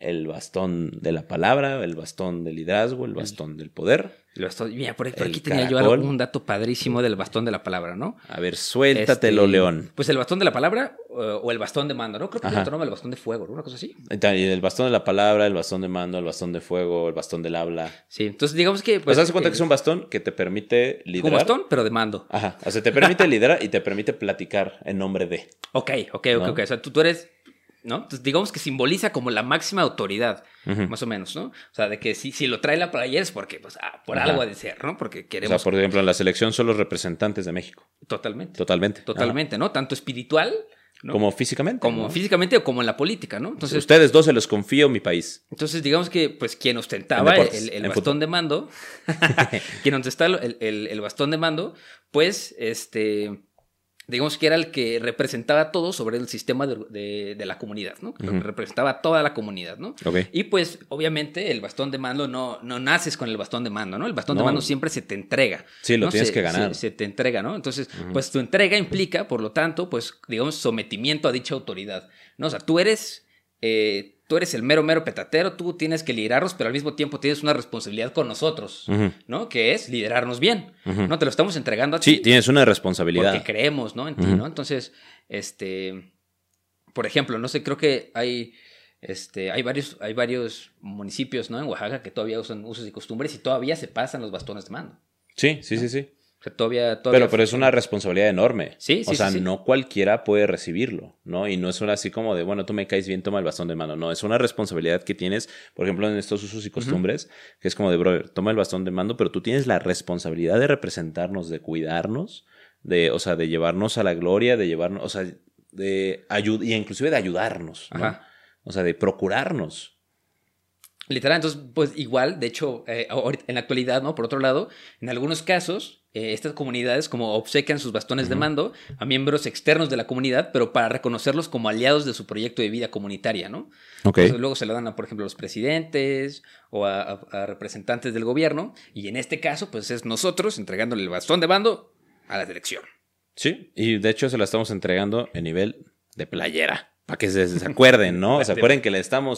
S1: el bastón de la palabra, el bastón del liderazgo, el bastón del poder.
S2: Lo estoy- mira, por, por
S1: El
S2: aquí tenía yo algo- un dato padrísimo del bastón de la palabra, ¿no?
S1: A ver, suéltatelo,
S2: Este,
S1: León.
S2: Pues el bastón de la palabra eh, o el bastón de mando, ¿no? Creo que otro nombre, el bastón de fuego, ¿no? Una cosa así.
S1: El bastón de la palabra, el bastón de mando, el bastón de fuego, el bastón del habla.
S2: Sí, entonces digamos que...
S1: Pues, de cuenta
S2: eh,
S1: que es un bastón que te permite liderar.
S2: bastón, pero de mando.
S1: Ajá. O sea, te permite <laughs> liderar y te permite platicar en nombre de.
S2: Ok, ok, ok,
S1: ¿No?
S2: ok. O sea, tú, tú eres, ¿no? Entonces, digamos que simboliza como la máxima autoridad, más o menos, ¿no? O sea, de que si, si lo trae la playera es porque, pues, ah, por
S1: Ajá.
S2: algo ha de ser, ¿no? Porque
S1: O sea,
S2: queremos
S1: por ejemplo, en la selección son los representantes de México.
S2: totalmente.
S1: Totalmente.
S2: Totalmente, ¿no? Tanto espiritual.
S1: Como físicamente.
S2: como
S1: ¿no?
S2: físicamente o como en la política, ¿no? Entonces,
S1: Ustedes dos se los confío mi país.
S2: entonces digamos que, pues, quien ostentaba
S1: En
S2: el,
S1: deportes,
S2: el- bastón
S1: fútbol.
S2: de mando, <laughs> quien ostentaba el, el- el bastón de mando, pues, este... Digamos que era el que representaba todo sobre el sistema de, de- de la comunidad, ¿no? Representaba a toda la comunidad, ¿no?
S1: Ok.
S2: Y pues, obviamente, el bastón de mando no, no naces con el bastón de mando, ¿no? El bastón
S1: No.
S2: de mando siempre se te entrega.
S1: Sí, lo
S2: ¿no?
S1: tienes
S2: Se-
S1: que ganar.
S2: Se, se te entrega, ¿no? Entonces, pues tu entrega implica, por lo tanto, pues, digamos, sometimiento a dicha autoridad, ¿no? O sea, tú eres, eh, tú eres el mero, mero petatero, tú tienes que liderarnos, pero al mismo tiempo tienes una responsabilidad con nosotros. ¿no? Que es liderarnos bien. ¿no? Te lo estamos entregando a
S1: Sí,
S2: ti
S1: tienes una responsabilidad.
S2: porque creemos, ¿no? En ti. ¿no? Entonces, este, por ejemplo, no sé, creo que hay, este, hay varios, hay varios municipios, ¿no? En Oaxaca que todavía usan usos y costumbres y todavía se pasan los bastones de mando.
S1: Sí, sí, sí, sí.
S2: O sea, todavía, todavía
S1: Pero, pero es una responsabilidad enorme.
S2: Sí, sí,
S1: O sea,
S2: sí, sí.
S1: no cualquiera puede recibirlo, ¿no? Y no es una así como de, bueno, tú me caes bien, toma el bastón de mano. No, es una responsabilidad que tienes, por ejemplo, en estos usos y costumbres, que es como de, brother, toma el bastón de mando, pero tú tienes la responsabilidad de representarnos, de cuidarnos, de, o sea, de llevarnos a la gloria, de llevarnos, o sea, de ayudar, y inclusive de ayudarnos, ¿no?
S2: Ajá.
S1: O sea, de procurarnos.
S2: Literal, entonces, pues igual, de hecho, eh, en la actualidad, ¿no? Por otro lado, en algunos casos, eh, estas comunidades como obsequian sus bastones de mando a miembros externos de la comunidad, pero para reconocerlos como aliados de su proyecto de vida comunitaria, ¿no?
S1: Ok.
S2: Entonces, luego se lo dan a, por ejemplo, a los presidentes o a, a- a representantes del gobierno. Y en este caso, pues es nosotros entregándole el bastón de mando a la dirección.
S1: Sí, y de hecho se la estamos entregando en nivel de playera. Para que se, se acuerden, ¿no? <laughs> Se acuerden que le estamos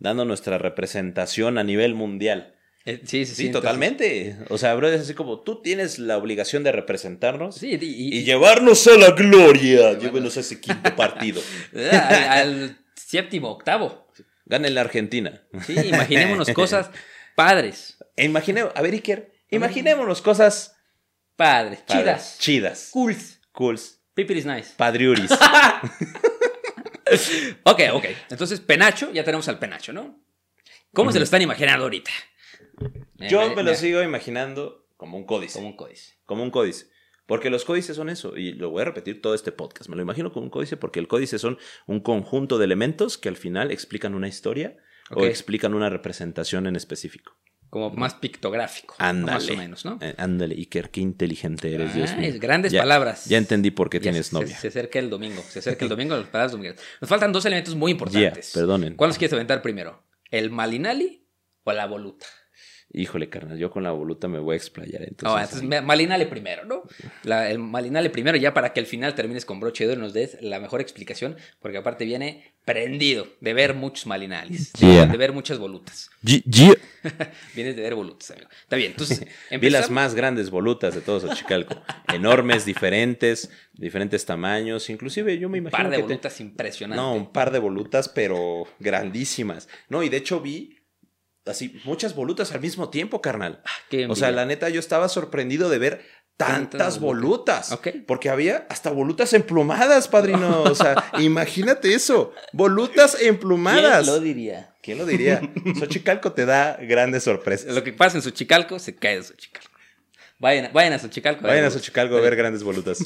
S1: Dando nuestra representación a nivel mundial.
S2: Eh, sí, sí, sí.
S1: Sí, totalmente. O sea, bro, es así como tú tienes la obligación de representarnos
S2: Sí, y, y-
S1: y llevarnos a la gloria. Llévenos a ese quinto partido. <laughs>
S2: al, al séptimo, octavo.
S1: Gane la Argentina.
S2: Sí, imaginémonos <laughs> cosas padres.
S1: E imaginemos, a ver, Iker, imaginémonos cosas
S2: Padres,
S1: padres,
S2: chidas,
S1: chidas,
S2: cools.
S1: cools,
S2: People is nice.
S1: padriuris. <laughs> <laughs>
S2: Ok, ok. Entonces, penacho, ya tenemos al penacho, ¿no? ¿Cómo se lo están imaginando ahorita?
S1: Yo me lo sigo imaginando como un códice.
S2: Como un códice.
S1: como un códice. Porque los códices son eso, y lo voy a repetir todo este podcast. Me lo imagino como un códice porque el códice son un conjunto de elementos que al final explican una historia o explican una representación en específico.
S2: Como más pictográfico.
S1: Ándale.
S2: Más o menos, ¿no?
S1: Eh, ándale, Iker, qué inteligente eres, Dios
S2: Ah,
S1: mío.
S2: es grandes
S1: Ya-
S2: palabras.
S1: Ya entendí por qué
S2: Ya
S1: tienes
S2: se-
S1: novia.
S2: Se, acerca el domingo. Se acerca el domingo las palabras domingueras. Nos faltan dos elementos muy
S1: Ya,
S2: importantes.
S1: perdonen.
S2: ¿Cuál los quieres aventar primero? ¿El malinali o la voluta?
S1: Híjole, carnal, yo con la voluta me voy a explayar. Entonces,
S2: No, entonces primero, ¿no? La- el malinale primero, ya para que al final termines con broche de oro y nos des la mejor explicación, porque aparte viene prendido de ver muchos malinales, de-
S1: Yeah.
S2: de ver muchas volutas.
S1: Ye- ye- <laughs>
S2: Vienes de ver volutas, amigo. Está bien, entonces <laughs>
S1: Vi las más grandes volutas de todos Xochicalco. Enormes, diferentes, diferentes tamaños. Inclusive yo me
S2: Un
S1: imagino
S2: par de
S1: que te-
S2: volutas impresionantes.
S1: No, un par de volutas, pero grandísimas. No, y de hecho vi así muchas volutas al mismo tiempo, carnal.
S2: Qué
S1: O sea, la neta, yo estaba sorprendido de ver
S2: Tantas
S1: volutas. Porque había hasta volutas emplumadas, padrino. O sea, <laughs> imagínate eso. Volutas emplumadas.
S2: ¿Quién lo diría?
S1: ¿Quién lo diría? Xochicalco te da grandes sorpresas.
S2: Lo que pasa en Xochicalco se cae de Xochicalco. Vayan, vayan a Xochicalco.
S1: Vayan a
S2: ver
S1: Xochicalco a ver grandes volutas.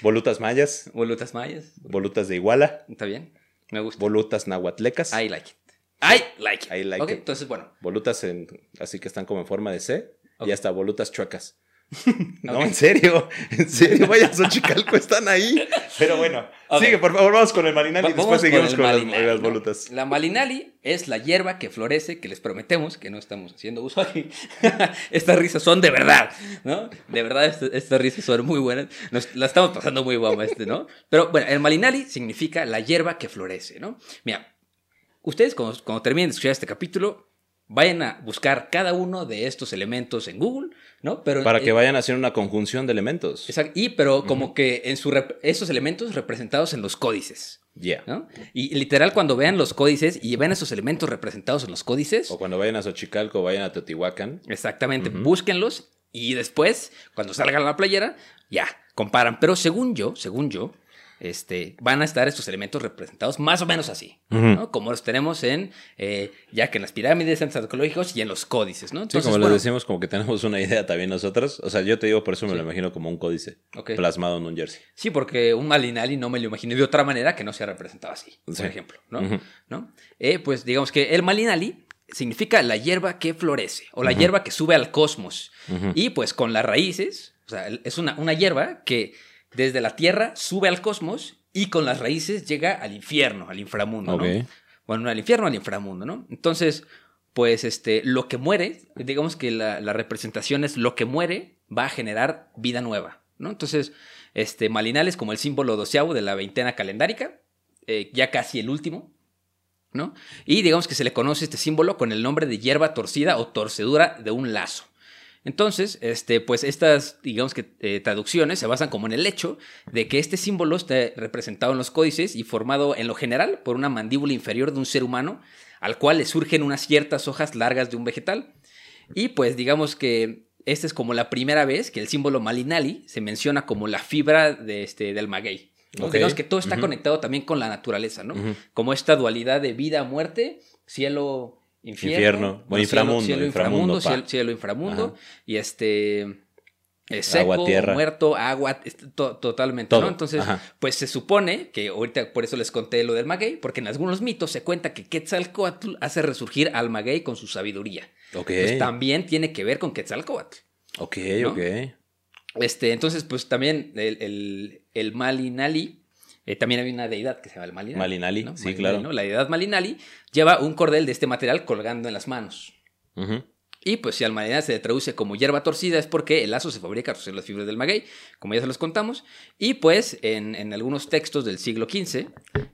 S1: Volutas mayas,
S2: Volutas mayas.
S1: volutas de Iguala,
S2: Está bien. Me gusta.
S1: volutas nahuatlecas,
S2: I like it. I like it.
S1: I like
S2: Ok,
S1: it.
S2: entonces, bueno.
S1: volutas en, así que están como en forma de C y hasta volutas chuecas. <laughs> No, en serio, en serio, vaya a Xochicalco, están ahí. Pero bueno, sigue, por favor, vamos con el marinal y después seguimos con, las-
S2: malinali,
S1: volutas.
S2: La malinali es la hierba que florece, que les prometemos que no estamos haciendo uso aquí. <laughs> estas risas son de verdad, ¿no? De verdad, estas risas son muy buenas. Nos, la estamos pasando muy guapa este, ¿no? Pero bueno, el malinali significa la hierba que florece, ¿no? Mira, ustedes cuando, cuando terminen de escuchar este capítulo, vayan a buscar cada uno de estos elementos en Google, ¿no? Pero
S1: Para que
S2: eh,
S1: vayan haciendo una conjunción de elementos.
S2: exacto, y pero como que en su esos elementos representados en los códices.
S1: Yeah.
S2: ¿no? Y literal, cuando vean los códices y vean esos elementos representados en los códices,
S1: O cuando vayan a Xochicalco, vayan a Teotihuacán.
S2: exactamente, búsquenlos y después, cuando salgan a la playera, ya, comparan. Pero según yo, según yo, este, van a estar estos elementos representados más o menos así, ¿no? Como los tenemos en, eh, ya que en las pirámides, centros arqueológicos y en los códices, ¿no?
S1: Sí,
S2: Entonces,
S1: como
S2: bueno,
S1: les decimos, como que tenemos una idea también nosotros. O sea, yo te digo, por eso me lo imagino como un códice plasmado en un jersey.
S2: Sí, porque un malinali no me lo imaginé de otra manera que no sea representado así, por
S1: Sí.
S2: ejemplo, ¿no?
S1: Ujú.
S2: ¿No? Eh, pues digamos que el malinali significa la hierba que florece o la hierba que sube al cosmos. Y pues con las raíces, o sea, es una, una hierba que desde la tierra sube al cosmos y con las raíces llega al infierno, al inframundo, ¿no? Bueno, al infierno, al inframundo, ¿no? Entonces, pues este, lo que muere, digamos que la, la representación es lo que muere va a generar vida nueva, ¿no? Entonces, este, Malinal es como el símbolo doceavo de la veintena calendárica, eh, ya casi el último, ¿no? Y digamos que se le conoce este símbolo con el nombre de hierba torcida o torcedura de un lazo. Entonces, este, pues estas, digamos que eh, traducciones se basan como en el hecho de que este símbolo está representado en los códices y formado en lo general por una mandíbula inferior de un ser humano, al cual le surgen unas ciertas hojas largas de un vegetal. Y pues digamos que esta es como la primera vez que el símbolo Malinali se menciona como la fibra de este, del maguey. ¿no?
S1: Ok.
S2: Digamos que todo está conectado también con la naturaleza, ¿no? Como esta dualidad de vida, muerte, cielo, infierno.
S1: Bueno, inframundo,
S2: Cielo,
S1: inframundo,
S2: cielo, cielo, inframundo.
S1: Ajá.
S2: Y este... eh, seco,
S1: Agua, tierra.
S2: muerto, agua, to- totalmente,
S1: Todo.
S2: ¿no? Entonces,
S1: Ajá.
S2: pues se supone que ahorita por eso les conté lo del maguey, porque en algunos mitos se cuenta que Quetzalcoatl hace resurgir al maguey con su sabiduría.
S1: Ok.
S2: Pues también tiene que ver con Quetzalcoatl.
S1: ok,
S2: ¿no?
S1: ok.
S2: Este, entonces, pues también el, el, el Malinali, eh, también hay una deidad que se llama el Malinali.
S1: Malinali,
S2: ¿no?
S1: sí, claro.
S2: ¿no? La deidad Malinali lleva un cordel de este material colgando en las manos. Y pues si al Malinali se le traduce como hierba torcida es porque el lazo se fabrica en las fibras del maguey, como ya se los contamos. Y pues en, en algunos textos del siglo XV,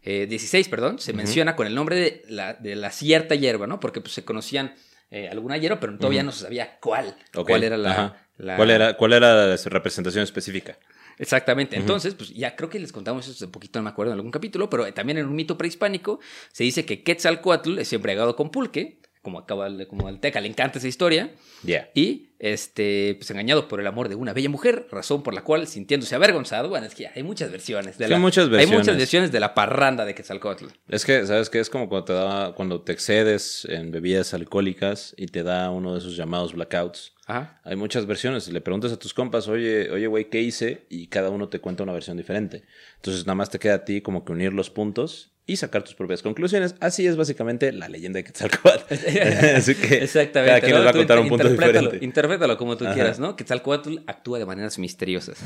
S2: eh, 16, perdón, se menciona con el nombre de la, de la cierta hierba, ¿no? Porque pues se conocían eh, alguna hierba, pero todavía no se sabía cuál. ¿Cuál era la-
S1: ¿Cuál era, ¿Cuál era su representación específica?
S2: Exactamente. Entonces, pues ya creo que les contamos eso un poquito, no me acuerdo, en algún capítulo, pero también en un mito prehispánico se dice que Quetzalcoatl es embriagado con pulque, como acaba como al Teca le encanta esa historia,
S1: Ya.
S2: y este, pues engañado por el amor de una bella mujer, razón por la cual, sintiéndose avergonzado, bueno, es que hay muchas versiones. De
S1: Sí,
S2: la,
S1: hay muchas
S2: Hay
S1: versiones.
S2: muchas versiones de la parranda de Quetzalcoatl.
S1: Es que, ¿sabes qué? Es como cuando te, da, cuando te excedes en bebidas alcohólicas y te da uno de esos llamados blackouts.
S2: Ajá.
S1: Hay muchas versiones. Le preguntas a tus compas, oye, oye, güey, ¿qué hice? Y cada uno te cuenta una versión diferente. Entonces, nada más te queda a ti como que unir los puntos y sacar tus propias conclusiones. Así es básicamente la leyenda de Quetzalcóatl. <laughs> <laughs> Así que
S2: Exactamente.
S1: cada quien
S2: ¿no?
S1: les va a contar un punto diferente.
S2: Interprétalo como tú
S1: Ajá.
S2: quieras, ¿no? Quetzalcoatl actúa de maneras misteriosas.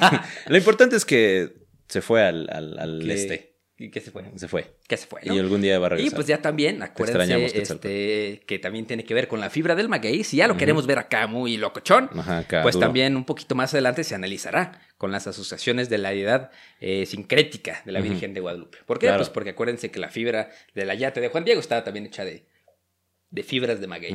S2: <laughs>
S1: Lo importante es que se fue al, al, este.
S2: ¿Y qué se fue?
S1: Se fue.
S2: ¿Qué se fue? ¿no?
S1: Y algún día va a
S2: Y
S1: regresar.
S2: pues ya también, acuérdense este, que también tiene que ver con la fibra del maguey. Si ya lo queremos ver acá muy locochón,
S1: Ajá, acá,
S2: pues
S1: duro.
S2: también un poquito más adelante se analizará con las asociaciones de la deidad eh, sincrética de la. Virgen de Guadalupe. ¿Por qué?
S1: Claro.
S2: Pues porque acuérdense que la fibra del ayate de Juan Diego estaba también hecha de, de fibras de maguey.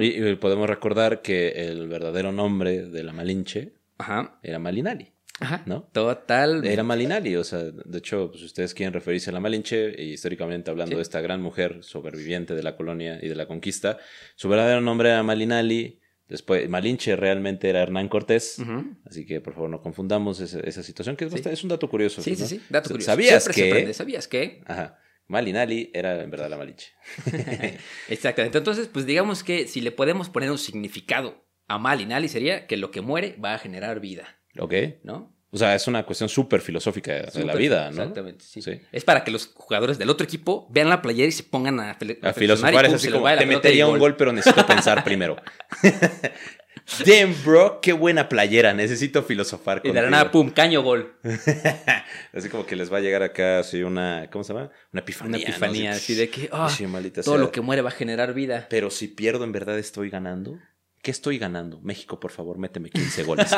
S1: Y, y podemos recordar que el verdadero nombre de la Malinche
S2: Ajá.
S1: era Malinali.
S2: Ajá.
S1: ¿No?
S2: Total.
S1: Era Malinali, o sea, de hecho, pues, ustedes quieren referirse a la Malinche, y históricamente hablando
S2: Sí.
S1: de esta gran mujer sobreviviente de la colonia y de la conquista, su verdadero nombre era Malinali, después Malinche realmente era Hernán Cortés, así que por favor no confundamos esa, esa situación, que es,
S2: Sí.
S1: bastante- es un dato curioso.
S2: Sí, sí,
S1: ¿no?
S2: sí. Dato curioso.
S1: ¿Sabías
S2: Siempre se
S1: que...
S2: ¿Sabías que?
S1: Ajá, Malinali era en verdad la Malinche. <laughs>
S2: Exactamente. Entonces, pues digamos que si le podemos poner un significado a Malinali sería que lo que muere va a generar vida,
S1: ¿Ok?
S2: ¿no?
S1: O sea, es una cuestión súper filosófica de la vida, ¿no?
S2: Exactamente, sí.
S1: Sí.
S2: Es para que los jugadores del otro equipo vean la playera y se pongan a,
S1: A
S2: y
S1: filosofar es así como, te metería un gol, pero necesito <laughs> pensar primero. <laughs> Damn, bro, qué buena playera, necesito filosofar
S2: Y de la nada, pum, caño gol. <laughs>
S1: Así como que les va a llegar acá así una, ¿cómo se llama? Una epifanía.
S2: Una
S1: ¿no?
S2: epifanía, así de que
S1: maldita
S2: todo
S1: sea.
S2: lo que muere va a generar vida.
S1: Pero si pierdo, ¿en verdad estoy ganando? ¿Qué estoy ganando? México, por favor, méteme 15 goles.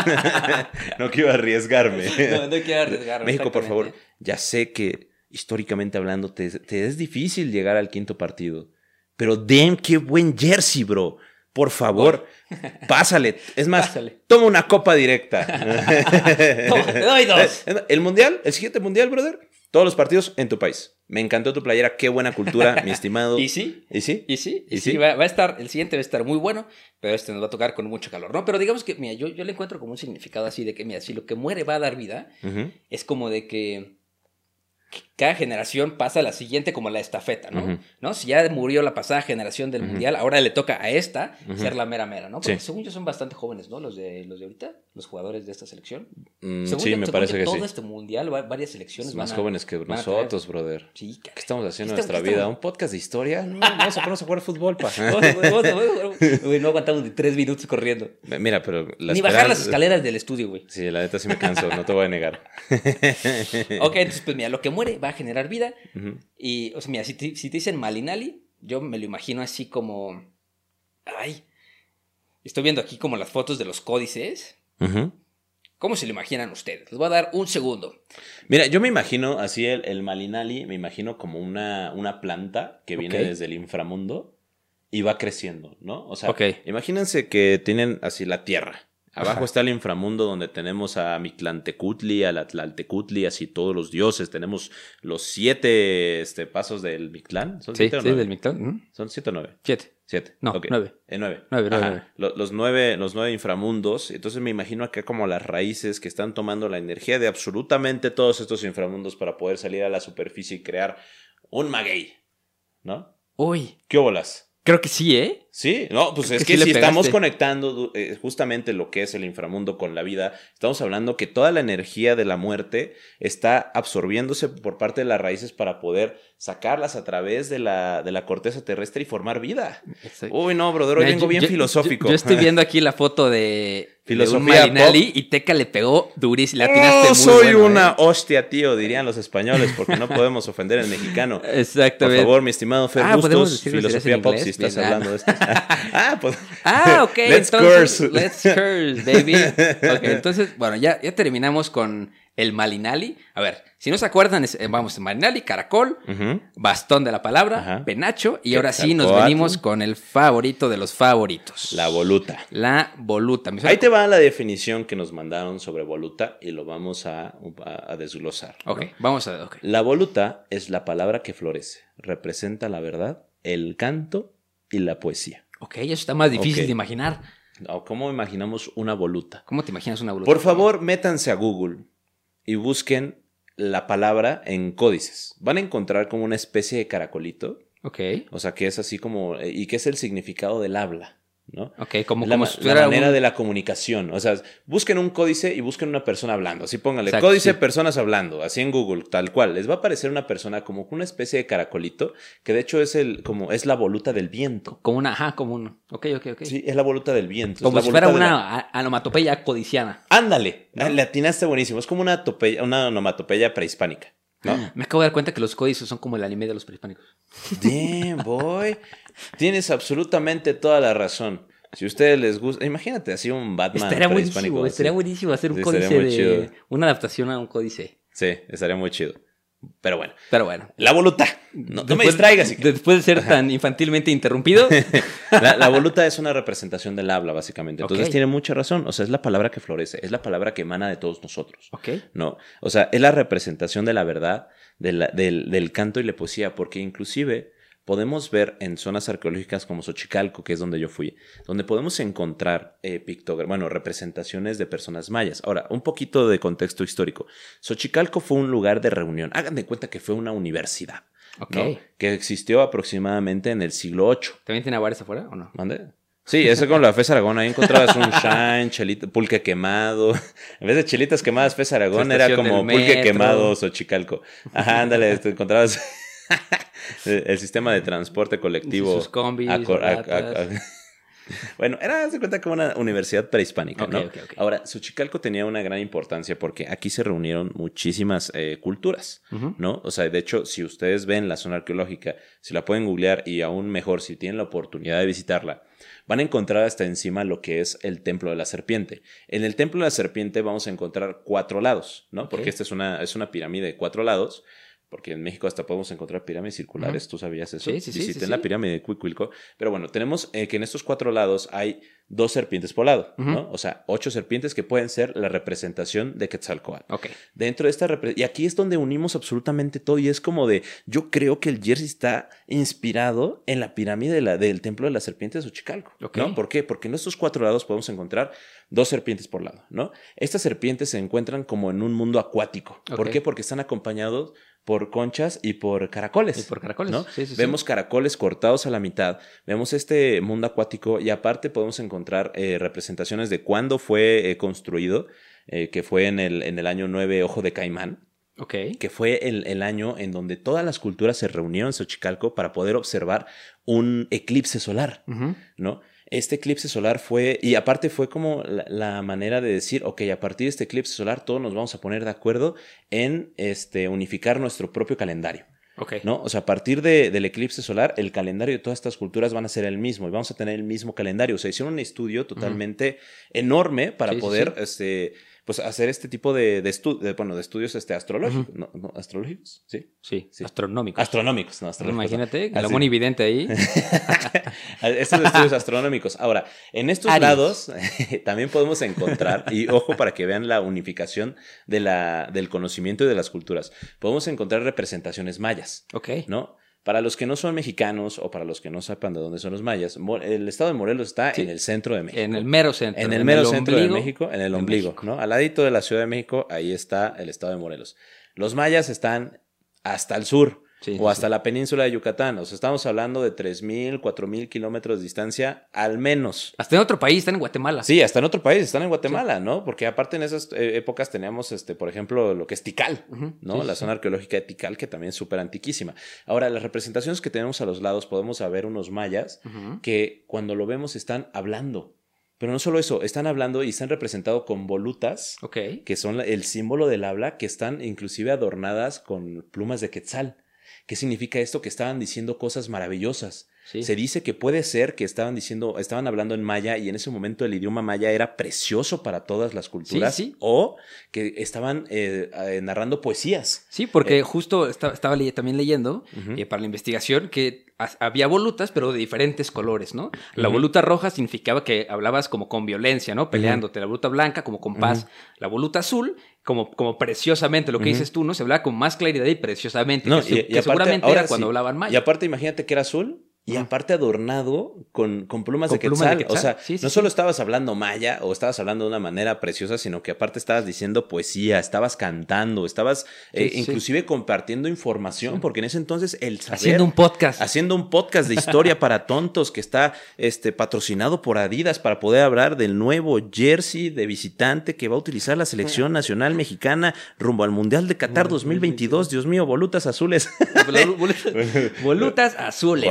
S1: <laughs> no quiero arriesgarme. <laughs>
S2: No, no quiero arriesgarme,
S1: México, por favor, ya sé que históricamente hablando te, te es difícil llegar al quinto partido. Pero damn, qué buen jersey, bro. Por favor, <laughs> pásale. Es más,
S2: Pásale.
S1: toma una copa directa.
S2: Te doy dos.
S1: El mundial, el siguiente mundial, brother. Todos los partidos en tu país. Me encantó tu playera. Qué buena cultura, mi <laughs> estimado.
S2: Y sí,
S1: ¿Y sí?
S2: Y sí, y
S1: ¿Y
S2: sí? Va, va a estar, el siguiente va a estar muy bueno, pero este nos va a tocar con mucho calor, ¿no? Pero digamos que, mira, yo, yo le encuentro como un significado así de que, mira, si lo que muere va a dar vida, es como de que cada generación pasa a la siguiente como la estafeta, ¿no? ¿No? Si ya murió la pasada generación del mundial, ahora le toca a esta ser la mera mera, ¿no? Porque
S1: Sí.
S2: según yo son bastante jóvenes, ¿no? Los de, los de ahorita, los jugadores de esta selección.
S1: Mm,
S2: Según
S1: sí,
S2: yo-
S1: me
S2: según
S1: parece
S2: yo,
S1: que
S2: todo
S1: sí.
S2: este mundial, va- varias selecciones
S1: Más
S2: van a-
S1: jóvenes que nosotros, brother.
S2: Sí,
S1: ¿Qué estamos haciendo en
S2: ¿Qué
S1: nuestra vida? ¿Un podcast de historia? No, <laughs> vamos a ponernos a jugar fútbol, pa. <laughs>
S2: Güey, no aguantamos ni tres minutos corriendo.
S1: Mira, pero la
S2: Ni bajar las escaleras del estudio, güey.
S1: Sí, la neta sí me canso, no te voy a negar. <laughs>
S2: Ok, entonces, pues mira, lo que muere va a generar vida. Y, o sea, mira, si te, si te dicen Malinali, yo me lo imagino así como. Ay. Estoy viendo aquí como las fotos de los códices.
S1: Ujú.
S2: ¿Cómo se lo imaginan ustedes? Les voy a dar un segundo.
S1: Mira, yo me imagino así el, el Malinali, me imagino como una, una planta que viene desde el inframundo y va creciendo, ¿no? O sea, imagínense que tienen así la tierra. Abajo
S2: Ajá.
S1: está el inframundo donde tenemos a Mictlantecutli, a Tlaltecutli, así todos los dioses. Tenemos los siete este, pasos del Mictlán. ¿Son siete o nueve?
S2: Mictlán.
S1: ¿Son siete o nueve?
S2: Siete.
S1: Siete.
S2: No, nueve.
S1: Eh, nueve.
S2: Nueve, nueve,
S1: Los, nueve. Los nueve inframundos. Entonces me imagino acá como las raíces que están tomando la energía de absolutamente todos estos inframundos para poder salir a la superficie y crear un maguey. ¿No?
S2: Uy,
S1: ¿Qué bolas?
S2: Creo que sí, ¿eh?
S1: Sí, no, pues
S2: Creo
S1: es
S2: que
S1: que,
S2: sí le
S1: si estamos conectando eh, justamente lo que es el inframundo con la vida, estamos hablando que toda la energía de la muerte está absorbiéndose por parte de las raíces para poder sacarlas a través de la, de la corteza terrestre y formar vida. Uy, no, brother, hoy
S2: Mira,
S1: vengo
S2: yo-
S1: bien
S2: yo-
S1: filosófico.
S2: Yo, yo estoy <laughs> viendo aquí la foto de.
S1: Filosofía
S2: de un Malinali
S1: pop.
S2: y Teca le pegó durísimo. Atinaste
S1: Oh, soy
S2: bueno,
S1: una
S2: ¿eh?
S1: hostia, tío, dirían los españoles, porque no podemos ofender al mexicano. <laughs> Por
S2: Exactamente.
S1: favor, mi estimado Fer
S2: Ah, ¿podemos
S1: Bustos, filosofía pop, si estás
S2: Bien, ah.
S1: hablando de esto. <laughs> ah, pues.
S2: Ah, ok.
S1: Let's
S2: entonces,
S1: curse.
S2: Let's curse, baby. Ok, entonces, bueno, ya, ya terminamos con el Malinali. A ver, si no se acuerdan, es- eh, vamos, Malinali, caracol, bastón de la palabra,
S1: Ajá.
S2: penacho, y ahora sí nos venimos con el favorito de los favoritos.
S1: La voluta.
S2: La voluta.
S1: Ahí te va la definición que nos mandaron sobre voluta y lo vamos a, a- a desglosar. ¿no?
S2: Ok, vamos a ver. ok.
S1: La voluta es la palabra que florece, representa la verdad, el canto y la poesía.
S2: Ok, eso está más difícil de imaginar.
S1: ¿O ¿Cómo imaginamos una voluta?
S2: ¿Cómo te imaginas una voluta?
S1: Por favor, métanse a Google y busquen la palabra en códices. Van a encontrar como una especie de caracolito,
S2: Ok,
S1: o sea, que es así como, eh, y que es el significado del habla, ¿no?
S2: ok, como,
S1: la,
S2: como si
S1: la manera
S2: un-
S1: de la comunicación. O sea, busquen un códice y busquen una persona hablando. Así pónganle
S2: Exacto,
S1: códice
S2: sí.
S1: personas hablando, así en Google, tal cual. Les va a aparecer una persona como una especie de caracolito, que de hecho es el, como es la voluta del viento.
S2: Como una, ajá, como un... Ok, ok, ok.
S1: Sí, es la voluta del viento.
S2: como si fuera una
S1: la-
S2: a- anomatopeya codiciana.
S1: Ándale, le atinaste buenísimo. Es como una, topeya, una onomatopeya prehispánica. ¿no? <gasps>
S2: Me acabo de dar cuenta que los códices son como el anime de los prehispánicos.
S1: Damn, boy. Tienes absolutamente toda la razón. Si a ustedes les gusta, imagínate así un Batman
S2: estaría buenísimo,
S1: así.
S2: estaría buenísimo hacer un
S1: Sí,
S2: códice de...
S1: chido.
S2: Una adaptación a un códice.
S1: Sí, estaría muy chido. Pero bueno,
S2: Pero bueno.
S1: la voluta. No, no me
S2: Después-
S1: distraigas. Iker.
S2: Después de ser tan infantilmente interrumpido. <laughs>
S1: La, la voluta es una representación del habla, básicamente. Entonces
S2: Ok.
S1: tiene mucha razón. O sea, es la palabra que florece, es la palabra que emana de todos nosotros.
S2: ok.
S1: ¿no? O sea, es la representación de la verdad, de la- del, del canto y la poesía, porque inclusive podemos ver en zonas arqueológicas como Xochicalco, que es donde yo fui, donde podemos encontrar eh, pictogra- bueno, representaciones de personas mayas. Ahora, un poquito de contexto histórico. Xochicalco fue un lugar de reunión. Hagan de cuenta que fue una universidad,
S2: Ok.
S1: ¿no? Que existió aproximadamente en el siglo VIII.
S2: ¿También tiene bares afuera o no?
S1: ¿Mande? Sí, eso con la Fez Aragón. Ahí encontrabas un shine, chelita, pulque quemado. En vez de chelitas quemadas, Fez Aragón era como pulque quemado Xochicalco. Ajá, ándale, te encontrabas <laughs> el el sistema de transporte colectivo.
S2: Sus combis, <laughs>
S1: Bueno, era, se cuenta como una universidad prehispánica,
S2: Ok,
S1: ¿no?
S2: ok, ok.
S1: Ahora, Xochicalco tenía una gran importancia porque aquí se reunieron muchísimas eh, culturas. ¿no? O sea, de hecho, si ustedes ven la zona arqueológica, si la pueden googlear y aún mejor, si tienen la oportunidad de visitarla, van a encontrar hasta encima lo que es el Templo de la Serpiente. En el Templo de la Serpiente vamos a encontrar cuatro lados, ¿no? Porque esta es una, es una pirámide de cuatro lados. Porque en México hasta podemos encontrar pirámides circulares, ¿tú sabías eso?
S2: Sí, sí, sí,
S1: Visiten la pirámide de Cuicuilco. Pero bueno, tenemos eh, que en estos cuatro lados hay dos serpientes por lado, ¿no? O sea, ocho serpientes que pueden ser la representación de Quetzalcoatl
S2: Ok.
S1: dentro de esta repre- y aquí es donde unimos absolutamente todo y es como de yo creo que el jersey está inspirado en la pirámide de la- del templo de la serpiente de Xochicalco
S2: Ok.
S1: ¿no? ¿por qué? porque en estos cuatro lados podemos encontrar dos serpientes por lado ¿no? estas serpientes se encuentran como en un mundo acuático ¿por qué? porque están acompañados por conchas y por caracoles.
S2: Y por caracoles,
S1: ¿no?
S2: sí, sí, sí.
S1: Vemos caracoles cortados a la mitad, vemos este mundo acuático y aparte podemos encontrar eh, representaciones de cuándo fue eh, construido, eh, que fue en el, en el año 9 Ojo de Caimán,
S2: Ok.
S1: que fue el, el año en donde todas las culturas se reunieron en Xochicalco para poder observar un eclipse solar. ¿no? Este eclipse solar fue, y aparte fue como la, la manera de decir, ok, a partir de este eclipse solar todos nos vamos a poner de acuerdo en este, unificar nuestro propio calendario.
S2: Ok.
S1: ¿no? O sea, a partir de- del eclipse solar, el calendario de todas estas culturas van a ser el mismo y vamos a tener el mismo calendario. O sea, hicieron un estudio totalmente enorme para
S2: Sí, sí,
S1: poder
S2: sí.
S1: Este, pues, hacer este tipo de, de, estu- de, bueno, de estudios este, astrológicos. ¿no? ¿no? ¿Astrológicos? Sí.
S2: Sí,
S1: Sí.
S2: astronómico.
S1: Astronómicos, no astrológicos. no.
S2: Imagínate,
S1: Así.
S2: la mona evidente ahí. <laughs>
S1: Estos estudios astronómicos. Ahora, en estos
S2: Aries.
S1: lados <laughs> también podemos encontrar, y ojo para que vean la unificación de la, del conocimiento y de las culturas, podemos encontrar representaciones mayas,
S2: Ok.
S1: ¿no? Para los que no son mexicanos o para los que no sepan de dónde son los mayas, el estado de Morelos está
S2: Sí.
S1: en el centro de México.
S2: En el mero centro.
S1: En el mero centro de México, en el ombligo,
S2: México.
S1: ¿no? Al ladito de la Ciudad de México, ahí está el estado de Morelos. Los mayas están hasta el sur
S2: Sí,
S1: o hasta
S2: sí.
S1: la península de Yucatán. O sea, estamos hablando de 3.000, 4.000 kilómetros de distancia al menos.
S2: Hasta en otro país, están en Guatemala.
S1: Sí, hasta en otro país, están en Guatemala, ¿no? Porque aparte en esas eh, épocas teníamos, este, por ejemplo, lo que es Tikal, ¿no? la zona arqueológica de Tikal, que también es súper antiquísima. Ahora, las representaciones que tenemos a los lados, podemos ver unos mayas que cuando lo vemos están hablando. Pero no solo eso, están hablando y están representados con volutas, que son el símbolo del habla, que están inclusive adornadas con plumas de quetzal. ¿Qué significa esto? Que estaban diciendo cosas maravillosas.
S2: Sí.
S1: Se dice que puede ser que estaban diciendo, estaban hablando en maya y en ese momento el idioma maya era precioso para todas las culturas.
S2: Sí, sí.
S1: O que estaban eh, eh, narrando poesías.
S2: Sí, porque justo esta- estaba le- también leyendo
S1: Ujú.
S2: eh, para la investigación que ha- había volutas, pero de diferentes colores, ¿no? La voluta roja significaba que hablabas como con violencia, ¿no? Peleándote. La voluta blanca como con paz. La voluta azul como, como preciosamente, lo que dices tú, ¿no? Se hablaba con más claridad y preciosamente.
S1: No,
S2: que,
S1: y- aparte,
S2: seguramente
S1: ahora
S2: era cuando hablaban maya.
S1: Y aparte, imagínate que era azul. Y aparte adornado con, con plumas,
S2: Con
S1: de,
S2: plumas de
S1: quetzal. O sea,
S2: Sí, sí,
S1: no
S2: sí.
S1: solo estabas hablando maya o estabas hablando de una manera preciosa, sino que aparte estabas diciendo poesía, estabas cantando, estabas eh, inclusive compartiendo información, porque en ese entonces el saber...
S2: Haciendo un podcast.
S1: Haciendo un podcast de historia <laughs> para tontos que está este, patrocinado por Adidas para poder hablar del nuevo jersey de visitante que va a utilizar la selección nacional mexicana rumbo al Mundial de Qatar 2022. Dios mío, volutas azules.
S2: Bol- bolitas, <laughs> volutas azules.